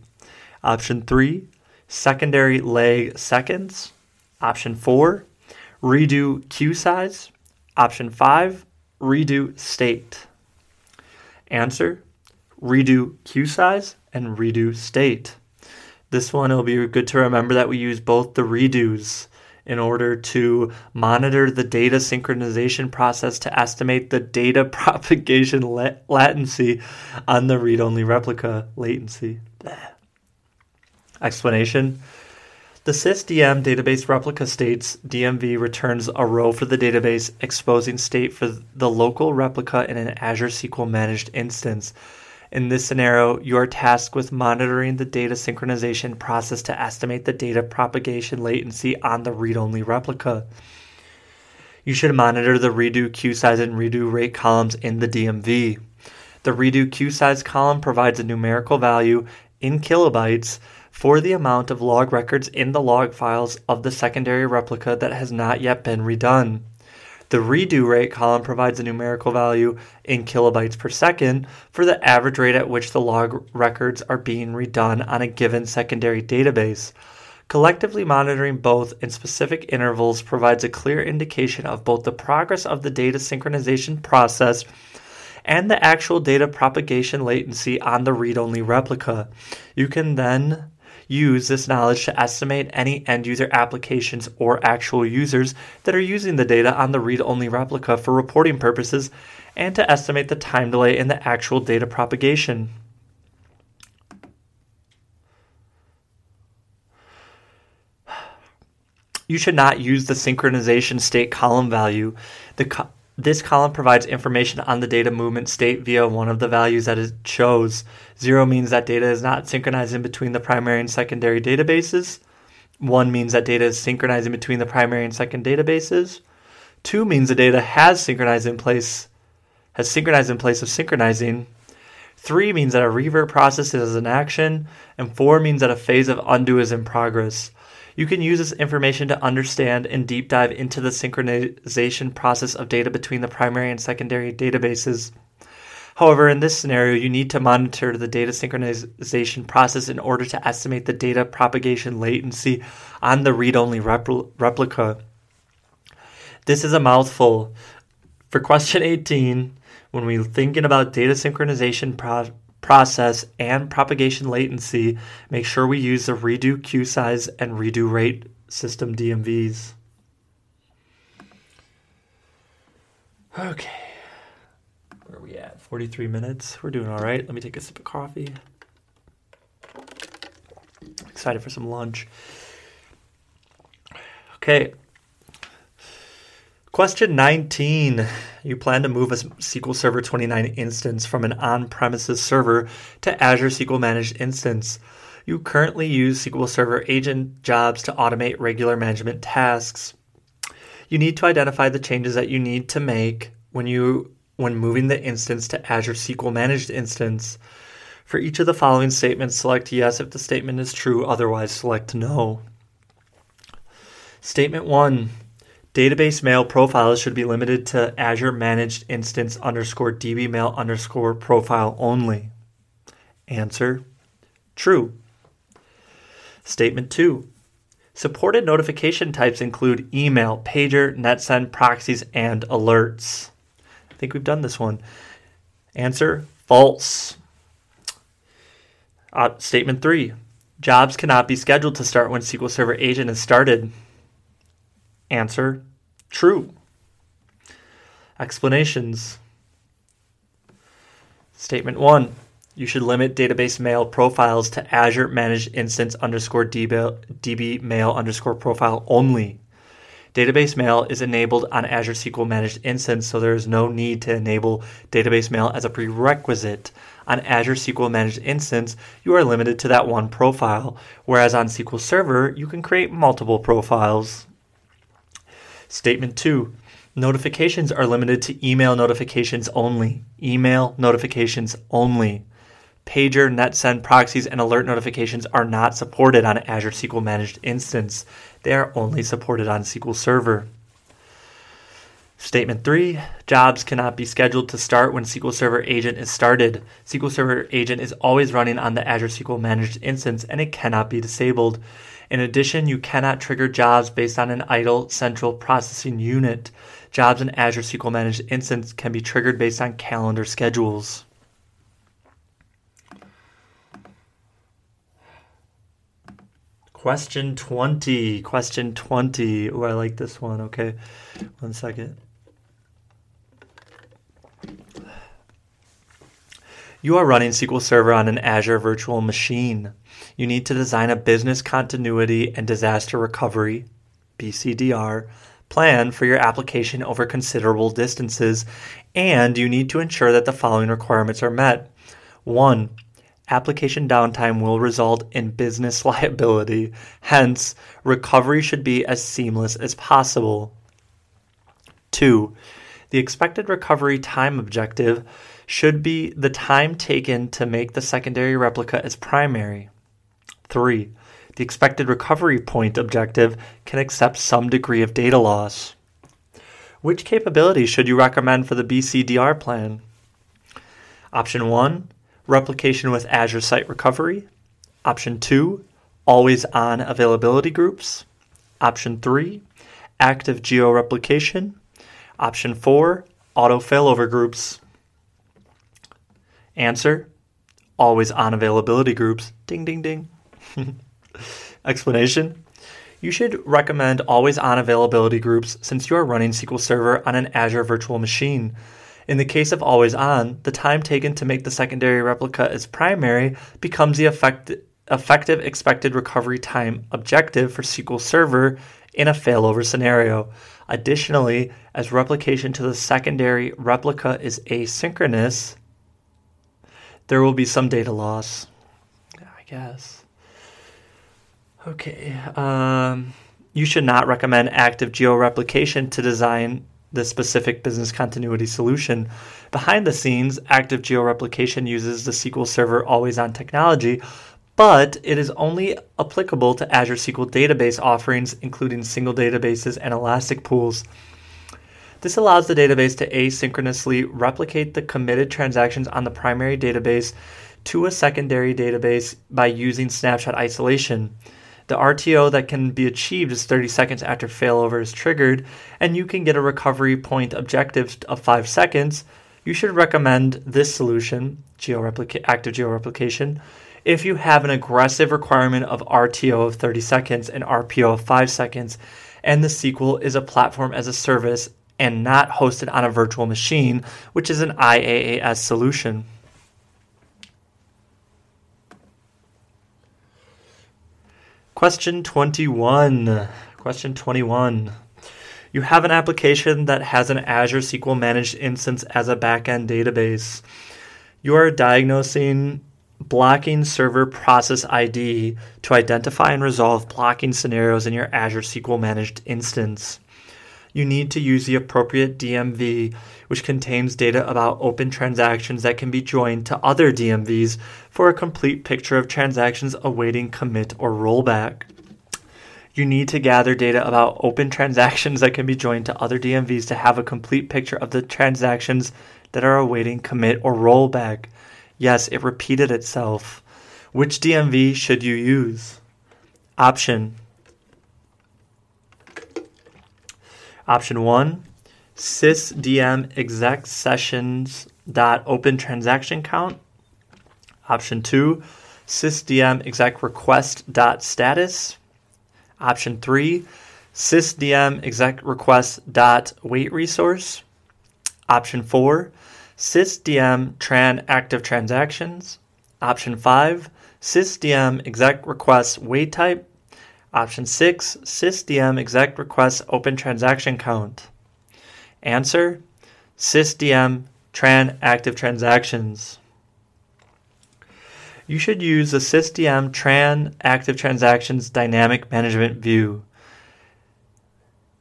Option 3, secondary lag seconds. Option 4, redo queue size. Option 5, redo state. Answer redo queue size and redo state. This one, it'll be good to remember that we use both the redos in order to monitor the data synchronization process to estimate the data propagation latency on the read only replica latency. Explanation The sysdm database replica states DMV returns a row for the database exposing state for the local replica in an Azure SQL managed instance. In this scenario, you are tasked with monitoring the data synchronization process to estimate the data propagation latency on the read only replica. You should monitor the redo queue size and redo rate columns in the DMV. The redo queue size column provides a numerical value in kilobytes for the amount of log records in the log files of the secondary replica that has not yet been redone. The redo rate column provides a numerical value in kilobytes per second for the average rate at which the log records are being redone on a given secondary database. Collectively monitoring both in specific intervals provides a clear indication of both the progress of the data synchronization process and the actual data propagation latency on the read only replica. You can then use this knowledge to estimate any end user applications or actual users that are using the data on the read only replica for reporting purposes and to estimate the time delay in the actual data propagation. You should not use the synchronization state column value. The co- this column provides information on the data movement state via one of the values that it shows. Zero means that data is not synchronizing between the primary and secondary databases. One means that data is synchronizing between the primary and second databases. Two means the data has synchronized in place has synchronized in place of synchronizing. Three means that a revert process is in action, and four means that a phase of undo is in progress. You can use this information to understand and deep dive into the synchronization process of data between the primary and secondary databases. However, in this scenario, you need to monitor the data synchronization process in order to estimate the data propagation latency on the read only repl- replica. This is a mouthful. For question 18, when we're thinking about data synchronization pro- process, and propagation latency, make sure we use the redo queue size and redo rate system DMVs. Okay. Where are we at? 43 minutes. We're doing all right. Let me take a sip of coffee. Excited for some lunch. Okay, Question 19. You plan to move a SQL Server 29 instance from an on premises server to Azure SQL Managed Instance. You currently use SQL Server agent jobs to automate regular management tasks. You need to identify the changes that you need to make when you when moving the instance to Azure SQL Managed Instance. For each of the following statements, select yes if the statement is true, otherwise select no. Statement 1 Database mail profiles should be limited to Azure Managed Instance underscore dbmail underscore profile only. Answer True. Statement 2. Supported notification types include email, pager, NetSend, proxies, and alerts. I think we've done this one. Answer false. Uh, statement 3. Jobs cannot be scheduled to start when SQL Server Agent is started. Answer true. Explanations. Statement 1. You should limit database mail profiles to Azure Managed Instance underscore DB mail underscore profile only. Database mail is enabled on Azure SQL Managed Instance, so there is no need to enable database mail as a prerequisite. On Azure SQL Managed Instance, you are limited to that one profile, whereas on SQL Server, you can create multiple profiles. Statement 2. Notifications are limited to email notifications only. Email notifications only. Pager, NetSend, proxies, and alert notifications are not supported on Azure SQL Managed Instance. They are only supported on SQL Server. Statement 3 Jobs cannot be scheduled to start when SQL Server Agent is started. SQL Server Agent is always running on the Azure SQL Managed Instance and it cannot be disabled. In addition, you cannot trigger jobs based on an idle central processing unit. Jobs in Azure SQL Managed Instance can be triggered based on calendar schedules. Question 20. Question 20. Oh, I like this one. Okay. One second. You are running SQL Server on an Azure virtual machine. You need to design a business continuity and disaster recovery BCDR plan for your application over considerable distances, and you need to ensure that the following requirements are met. 1 application downtime will result in business liability. Hence, recovery should be as seamless as possible. 2. The expected recovery time objective should be the time taken to make the secondary replica as primary. 3. The expected recovery point objective can accept some degree of data loss. Which capability should you recommend for the BCDR plan? Option 1 replication with Azure Site Recovery. Option 2, always on availability groups. Option 3, active geo replication. Option 4, auto failover groups. Answer, always on availability groups. Ding, ding, ding. Explanation you should recommend always on availability groups since you are running SQL Server on an Azure virtual machine. In the case of always on, the time taken to make the secondary replica as primary becomes the effect- effective expected recovery time objective for SQL Server in a failover scenario. Additionally, as replication to the secondary replica is asynchronous, there will be some data loss. I guess. Okay. Um, you should not recommend active georeplication to design the specific business continuity solution. Behind the scenes, Active Georeplication uses the SQL Server always on technology, but it is only applicable to Azure SQL database offerings, including single databases and elastic pools. This allows the database to asynchronously replicate the committed transactions on the primary database to a secondary database by using snapshot isolation. The RTO that can be achieved is 30 seconds after failover is triggered, and you can get a recovery point objective of 5 seconds. You should recommend this solution, georeplica- active georeplication, if you have an aggressive requirement of RTO of 30 seconds and RPO of 5 seconds, and the SQL is a platform as a service and not hosted on a virtual machine, which is an IaaS solution. Question 21. Question 21. You have an application that has an Azure SQL managed instance as a backend database. You are diagnosing blocking server process ID to identify and resolve blocking scenarios in your Azure SQL managed instance you need to use the appropriate DMV, which contains data about open transactions that can be joined to other DMVs for a complete picture of transactions awaiting commit or rollback. You need to gather data about open transactions that can be joined to other DMVs to have a complete picture of the transactions that are awaiting commit or rollback. Yes, it repeated itself. Which DMV should you use? Option Option 1 sysdm exec sessions dot open transaction count. Option 2 sysdm exec request dot status. Option 3 sysdm exec request dot wait resource. Option 4 sysdm tran active transactions. Option 5 sysdm exec request wait type. Option 6 sysdm exec request open transaction count. Answer sysdm tran active transactions. You should use the sysdm tran active transactions dynamic management view.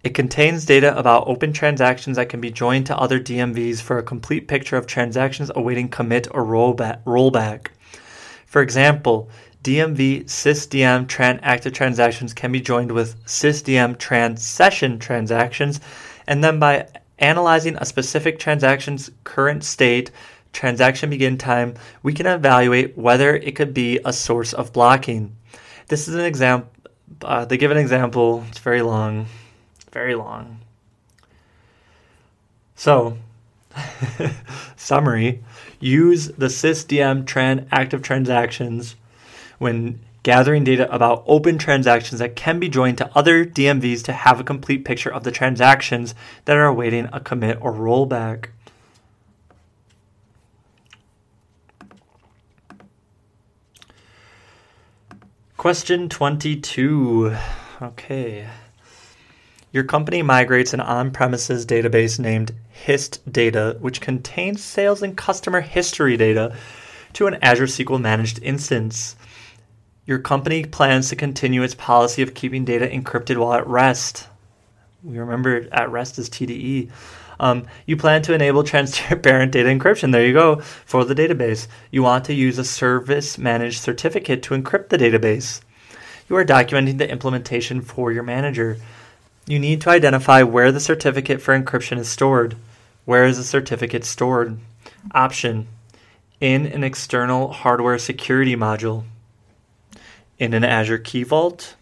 It contains data about open transactions that can be joined to other DMVs for a complete picture of transactions awaiting commit or rollback. For example, DMV sysdm tran active transactions can be joined with sysdm tran session transactions, and then by analyzing a specific transaction's current state, transaction begin time, we can evaluate whether it could be a source of blocking. This is an example. Uh, they give an example. It's very long very long. So, summary use the sysdm tran active transactions when gathering data about open transactions that can be joined to other DMVs to have a complete picture of the transactions that are awaiting a commit or rollback. Question 22. Okay. Your company migrates an on premises database named HIST data, which contains sales and customer history data, to an Azure SQL managed instance. Your company plans to continue its policy of keeping data encrypted while at rest. We remember at rest is TDE. Um, you plan to enable transparent data encryption. There you go for the database. You want to use a service managed certificate to encrypt the database. You are documenting the implementation for your manager. You need to identify where the certificate for encryption is stored. Where is the certificate stored? Option In an external hardware security module. In an Azure Key Vault.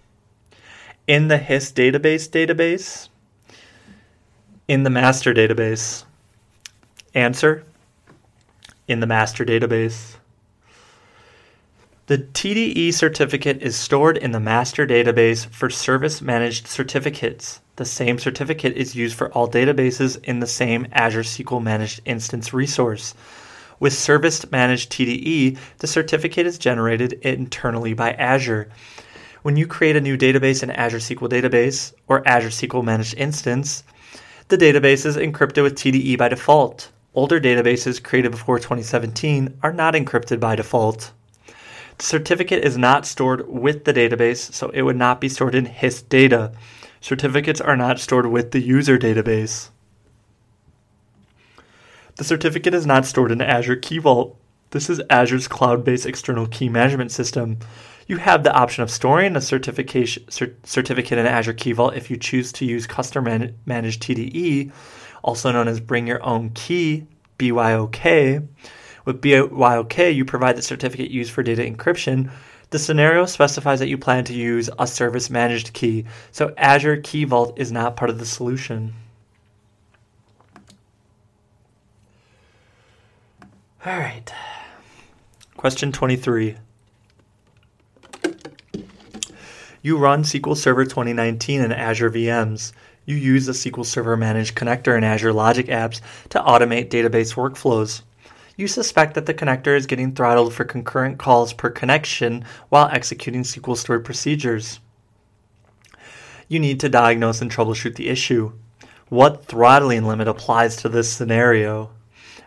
In the HIST database database. In the master database. Answer In the master database. The TDE certificate is stored in the master database for service managed certificates. The same certificate is used for all databases in the same Azure SQL managed instance resource. With service managed TDE, the certificate is generated internally by Azure. When you create a new database in Azure SQL Database or Azure SQL Managed Instance, the database is encrypted with TDE by default. Older databases created before 2017 are not encrypted by default. The certificate is not stored with the database, so it would not be stored in HIST data. Certificates are not stored with the user database. The certificate is not stored in Azure Key Vault. This is Azure's cloud based external key management system. You have the option of storing a certification, certificate in Azure Key Vault if you choose to use custom managed TDE, also known as Bring Your Own Key, BYOK. With BYOK, you provide the certificate used for data encryption. The scenario specifies that you plan to use a service managed key, so Azure Key Vault is not part of the solution. All right. Question 23. You run SQL Server 2019 in Azure VMs. You use the SQL Server Managed Connector in Azure Logic Apps to automate database workflows you suspect that the connector is getting throttled for concurrent calls per connection while executing SQL stored procedures. You need to diagnose and troubleshoot the issue. What throttling limit applies to this scenario?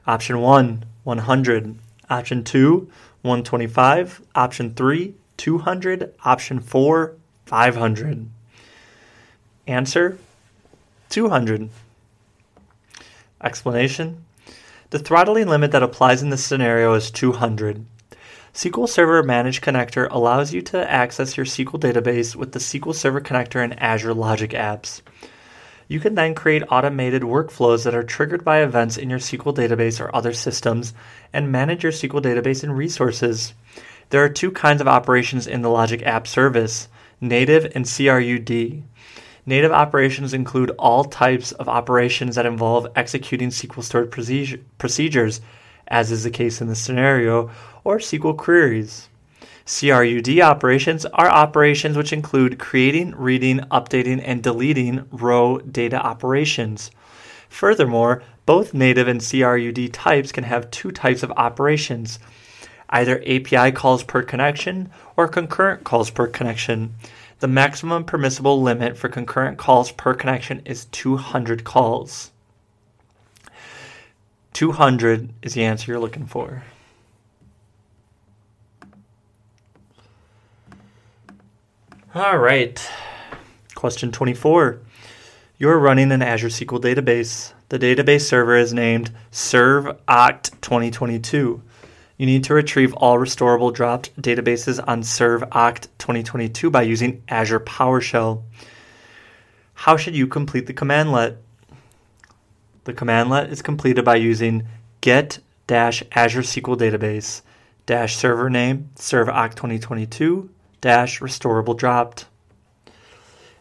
Option 1, 100. Option 2, 125. Option 3, 200. Option 4, 500. Answer 200. Explanation the throttling limit that applies in this scenario is 200. SQL Server Managed Connector allows you to access your SQL database with the SQL Server Connector and Azure Logic apps. You can then create automated workflows that are triggered by events in your SQL database or other systems and manage your SQL database and resources. There are two kinds of operations in the Logic App service native and CRUD. Native operations include all types of operations that involve executing SQL stored procedures, as is the case in this scenario, or SQL queries. CRUD operations are operations which include creating, reading, updating, and deleting row data operations. Furthermore, both native and CRUD types can have two types of operations either API calls per connection or concurrent calls per connection. The maximum permissible limit for concurrent calls per connection is 200 calls. 200 is the answer you're looking for. All right. Question 24. You're running an Azure SQL database. The database server is named ServOct 2022. You need to retrieve all restorable dropped databases on ServOct 2022 by using Azure PowerShell. How should you complete the commandlet? The commandlet is completed by using get Azure SQL database server name ServOct 2022 dash restorable dropped.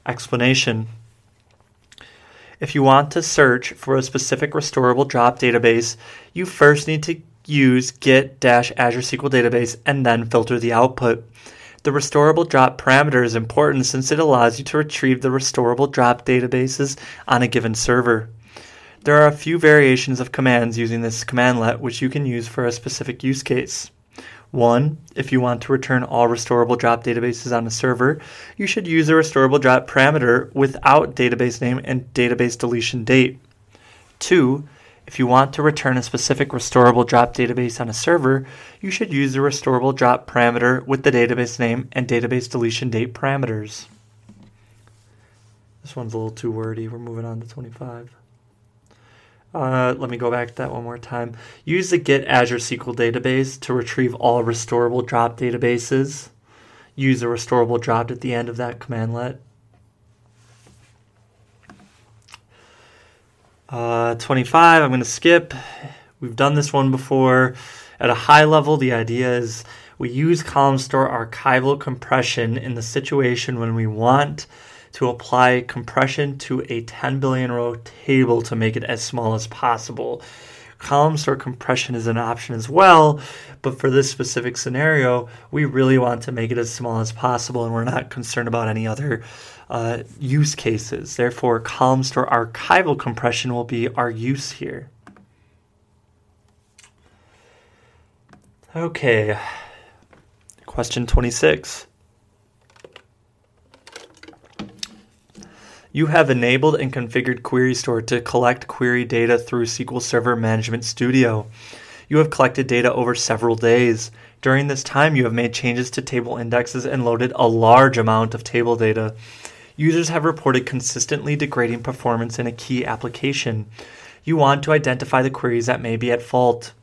Explanation If you want to search for a specific restorable drop database, you first need to use git dash Azure SQL database and then filter the output. The restorable drop parameter is important since it allows you to retrieve the restorable drop databases on a given server. There are a few variations of commands using this commandlet which you can use for a specific use case. One, if you want to return all restorable drop databases on a server, you should use the restorable drop parameter without database name and database deletion date. Two, if you want to return a specific restorable drop database on a server, you should use the restorable drop parameter with the database name and database deletion date parameters. This one's a little too wordy. We're moving on to 25. Uh, let me go back to that one more time. Use the Get Azure SQL database to retrieve all restorable drop databases. Use the restorable dropped at the end of that commandlet. Uh, 25, I'm going to skip. We've done this one before. At a high level, the idea is we use column store archival compression in the situation when we want to apply compression to a 10 billion row table to make it as small as possible. Column store compression is an option as well, but for this specific scenario, we really want to make it as small as possible and we're not concerned about any other uh, use cases. Therefore, column store archival compression will be our use here. Okay, question 26. You have enabled and configured Query Store to collect query data through SQL Server Management Studio. You have collected data over several days. During this time, you have made changes to table indexes and loaded a large amount of table data users have reported consistently degrading performance in a key application. You want to identify the queries that may be at fault.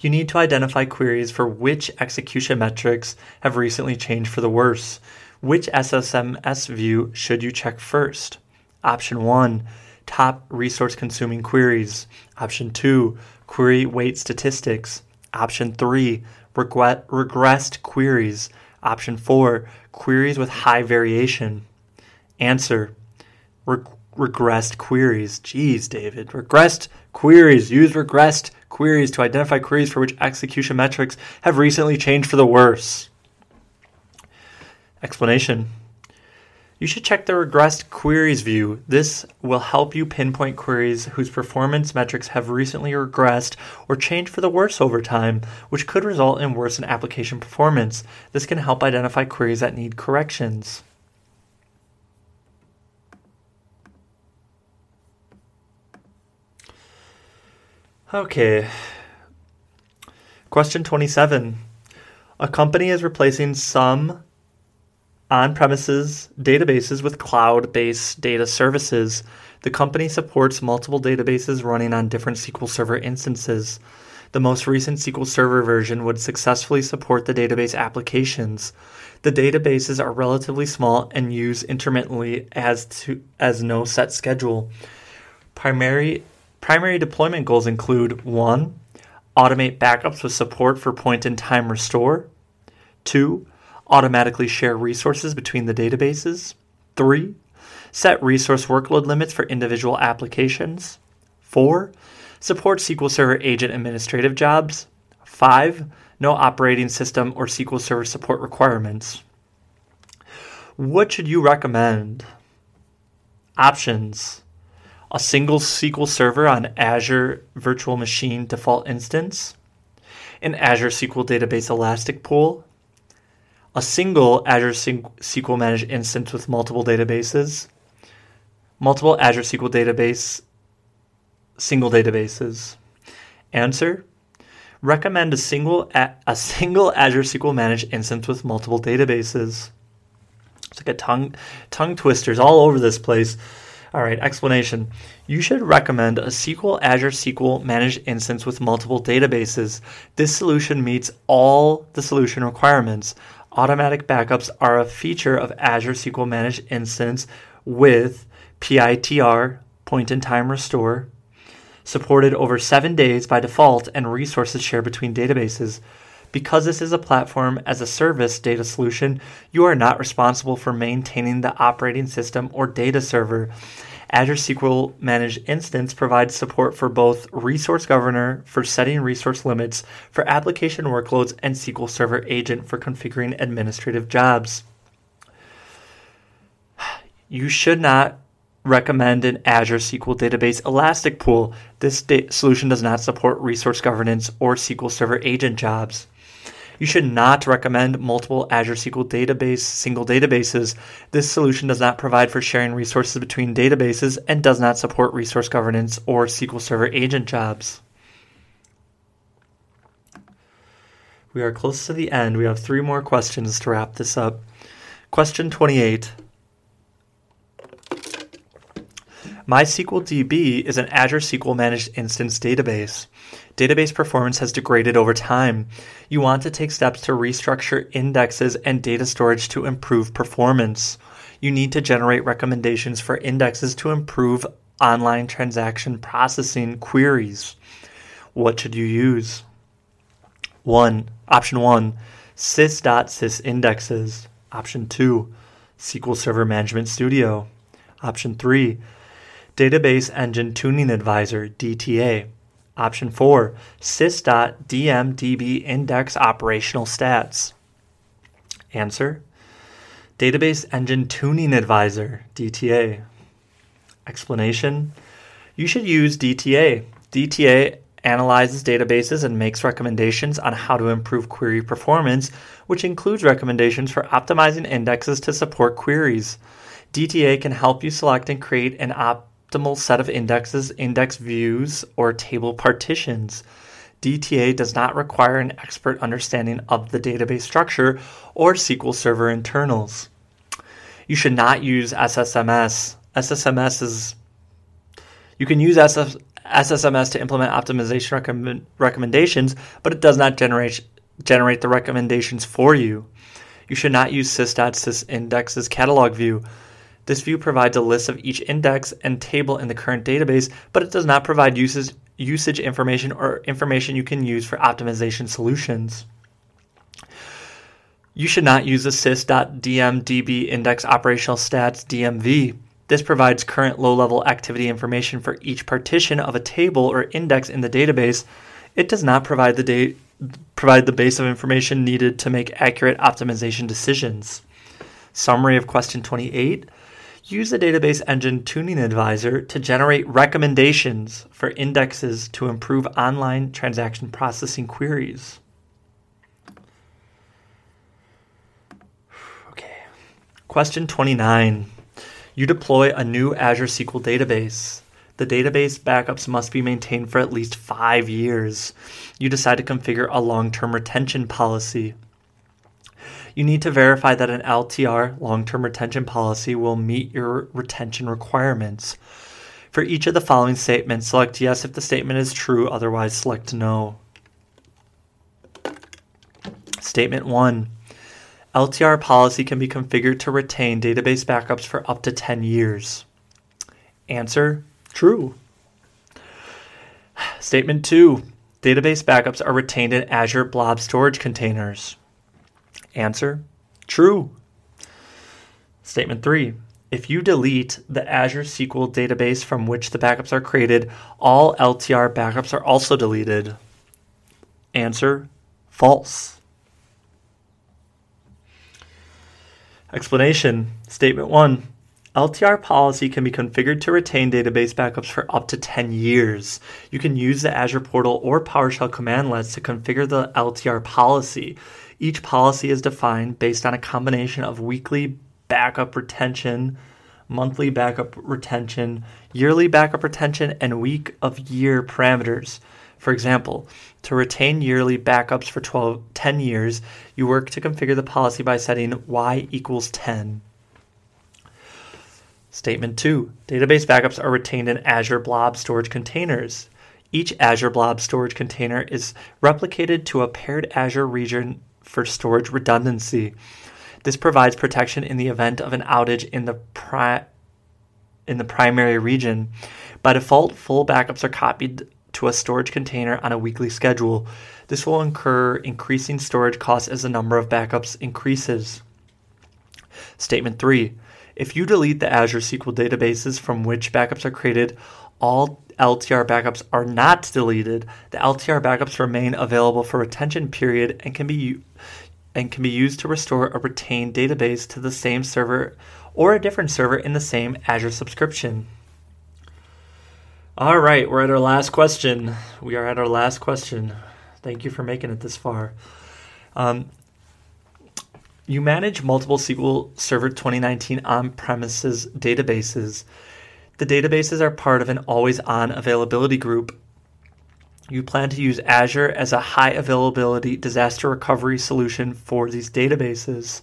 You need to identify queries for which execution metrics have recently changed for the worse. Which SSMS view should you check first? Option 1 Top resource consuming queries. Option 2 Query wait statistics. Option 3 Regressed queries. Option 4 Queries with high variation. Answer regressed queries. Jeez, David. Regressed queries. Use regressed queries to identify queries for which execution metrics have recently changed for the worse. Explanation. You should check the regressed queries view. This will help you pinpoint queries whose performance metrics have recently regressed or changed for the worse over time, which could result in worsened application performance. This can help identify queries that need corrections. Okay. Question 27. A company is replacing some on premises databases with cloud based data services. The company supports multiple databases running on different SQL Server instances. The most recent SQL Server version would successfully support the database applications. The databases are relatively small and use intermittently as to as no set schedule. Primary Primary deployment goals include 1. Automate backups with support for point in time restore. 2. Automatically share resources between the databases. 3. Set resource workload limits for individual applications. 4. Support SQL Server agent administrative jobs. 5. No operating system or SQL Server support requirements. What should you recommend? Options a single SQL Server on Azure Virtual Machine default instance, an Azure SQL Database Elastic Pool, a single Azure SQL Managed instance with multiple databases, multiple Azure SQL Database single databases. Answer: Recommend a single a single Azure SQL Managed instance with multiple databases. It's like a tongue tongue twisters all over this place. All right, explanation. You should recommend a SQL Azure SQL managed instance with multiple databases. This solution meets all the solution requirements. Automatic backups are a feature of Azure SQL managed instance with PITR, point in time restore, supported over seven days by default, and resources shared between databases. Because this is a platform as a service data solution, you are not responsible for maintaining the operating system or data server. Azure SQL Managed Instance provides support for both Resource Governor for setting resource limits for application workloads and SQL Server Agent for configuring administrative jobs. You should not recommend an Azure SQL Database Elastic Pool. This da- solution does not support resource governance or SQL Server Agent jobs. You should not recommend multiple Azure SQL database single databases. This solution does not provide for sharing resources between databases and does not support resource governance or SQL Server agent jobs. We are close to the end. We have three more questions to wrap this up. Question 28. MySQL DB is an Azure SQL managed instance database database performance has degraded over time. You want to take steps to restructure indexes and data storage to improve performance. You need to generate recommendations for indexes to improve online transaction processing queries. What should you use? 1. Option 1 sys.sys indexes. Option 2 SQL Server Management Studio. Option 3 Database Engine Tuning Advisor DTA. Option 4, sys.dmdb index operational stats. Answer Database Engine Tuning Advisor, DTA. Explanation You should use DTA. DTA analyzes databases and makes recommendations on how to improve query performance, which includes recommendations for optimizing indexes to support queries. DTA can help you select and create an op optimal set of indexes, index views, or table partitions. DTA does not require an expert understanding of the database structure or SQL Server internals. You should not use SSMS. SSMS is you can use SS, SSMS to implement optimization recommend, recommendations, but it does not generate generate the recommendations for you. You should not use sys.sys catalog view. This view provides a list of each index and table in the current database, but it does not provide usage, usage information or information you can use for optimization solutions. You should not use the sys.dmdb index operational stats DMV. This provides current low level activity information for each partition of a table or index in the database. It does not provide the, da- provide the base of information needed to make accurate optimization decisions. Summary of question 28 Use the Database Engine Tuning Advisor to generate recommendations for indexes to improve online transaction processing queries. Okay. Question 29. You deploy a new Azure SQL database. The database backups must be maintained for at least five years. You decide to configure a long term retention policy you need to verify that an LTR, long term retention policy, will meet your retention requirements. For each of the following statements, select yes if the statement is true, otherwise, select no. Statement 1 LTR policy can be configured to retain database backups for up to 10 years. Answer True. Statement 2 Database backups are retained in Azure Blob storage containers. Answer True. Statement three. If you delete the Azure SQL database from which the backups are created, all LTR backups are also deleted. Answer false. Explanation Statement 1 LTR policy can be configured to retain database backups for up to 10 years. You can use the Azure portal or PowerShell commandlets to configure the LTR policy. Each policy is defined based on a combination of weekly backup retention, monthly backup retention, yearly backup retention, and week of year parameters. For example, to retain yearly backups for 12, 10 years, you work to configure the policy by setting y equals 10. Statement 2 Database backups are retained in Azure Blob storage containers. Each Azure Blob storage container is replicated to a paired Azure region for storage redundancy. This provides protection in the event of an outage in the pri- in the primary region. By default, full backups are copied to a storage container on a weekly schedule. This will incur increasing storage costs as the number of backups increases. Statement 3 if you delete the Azure SQL databases from which backups are created, all LTR backups are not deleted. The LTR backups remain available for retention period and can be and can be used to restore a retained database to the same server or a different server in the same Azure subscription. All right, we're at our last question. We are at our last question. Thank you for making it this far. Um, you manage multiple SQL Server 2019 on premises databases. The databases are part of an always on availability group. You plan to use Azure as a high availability disaster recovery solution for these databases.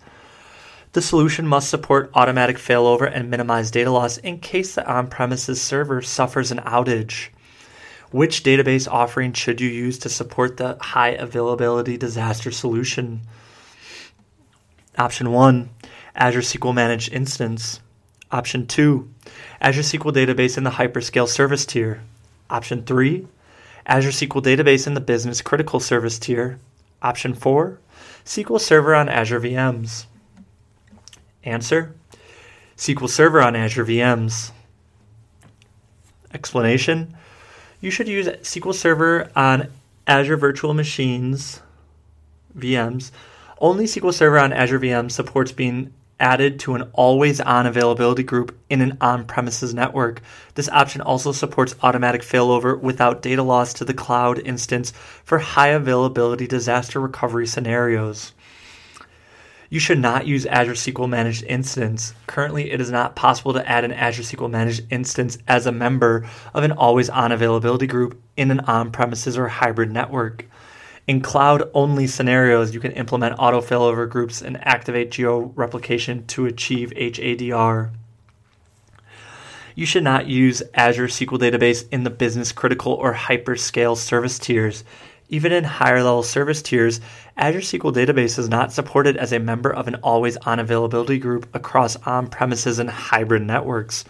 The solution must support automatic failover and minimize data loss in case the on premises server suffers an outage. Which database offering should you use to support the high availability disaster solution? Option 1, Azure SQL Managed Instance. Option 2, Azure SQL Database in the Hyperscale Service Tier. Option 3, Azure SQL Database in the Business Critical Service Tier. Option 4, SQL Server on Azure VMs. Answer SQL Server on Azure VMs. Explanation You should use SQL Server on Azure Virtual Machines, VMs, only SQL Server on Azure VM supports being added to an always on availability group in an on premises network. This option also supports automatic failover without data loss to the cloud instance for high availability disaster recovery scenarios. You should not use Azure SQL Managed Instance. Currently, it is not possible to add an Azure SQL Managed Instance as a member of an always on availability group in an on premises or hybrid network. In cloud only scenarios, you can implement auto failover groups and activate geo replication to achieve HADR. You should not use Azure SQL Database in the business critical or hyperscale service tiers. Even in higher level service tiers, Azure SQL Database is not supported as a member of an always on availability group across on premises and hybrid networks.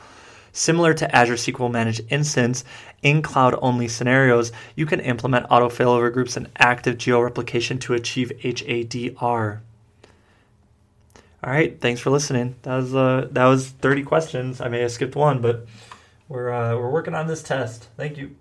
Similar to Azure SQL Managed Instance, in cloud only scenarios, you can implement auto failover groups and active geo replication to achieve HADR. All right, thanks for listening. That was uh, that was 30 questions. I may have skipped one, but we're uh, we're working on this test. Thank you.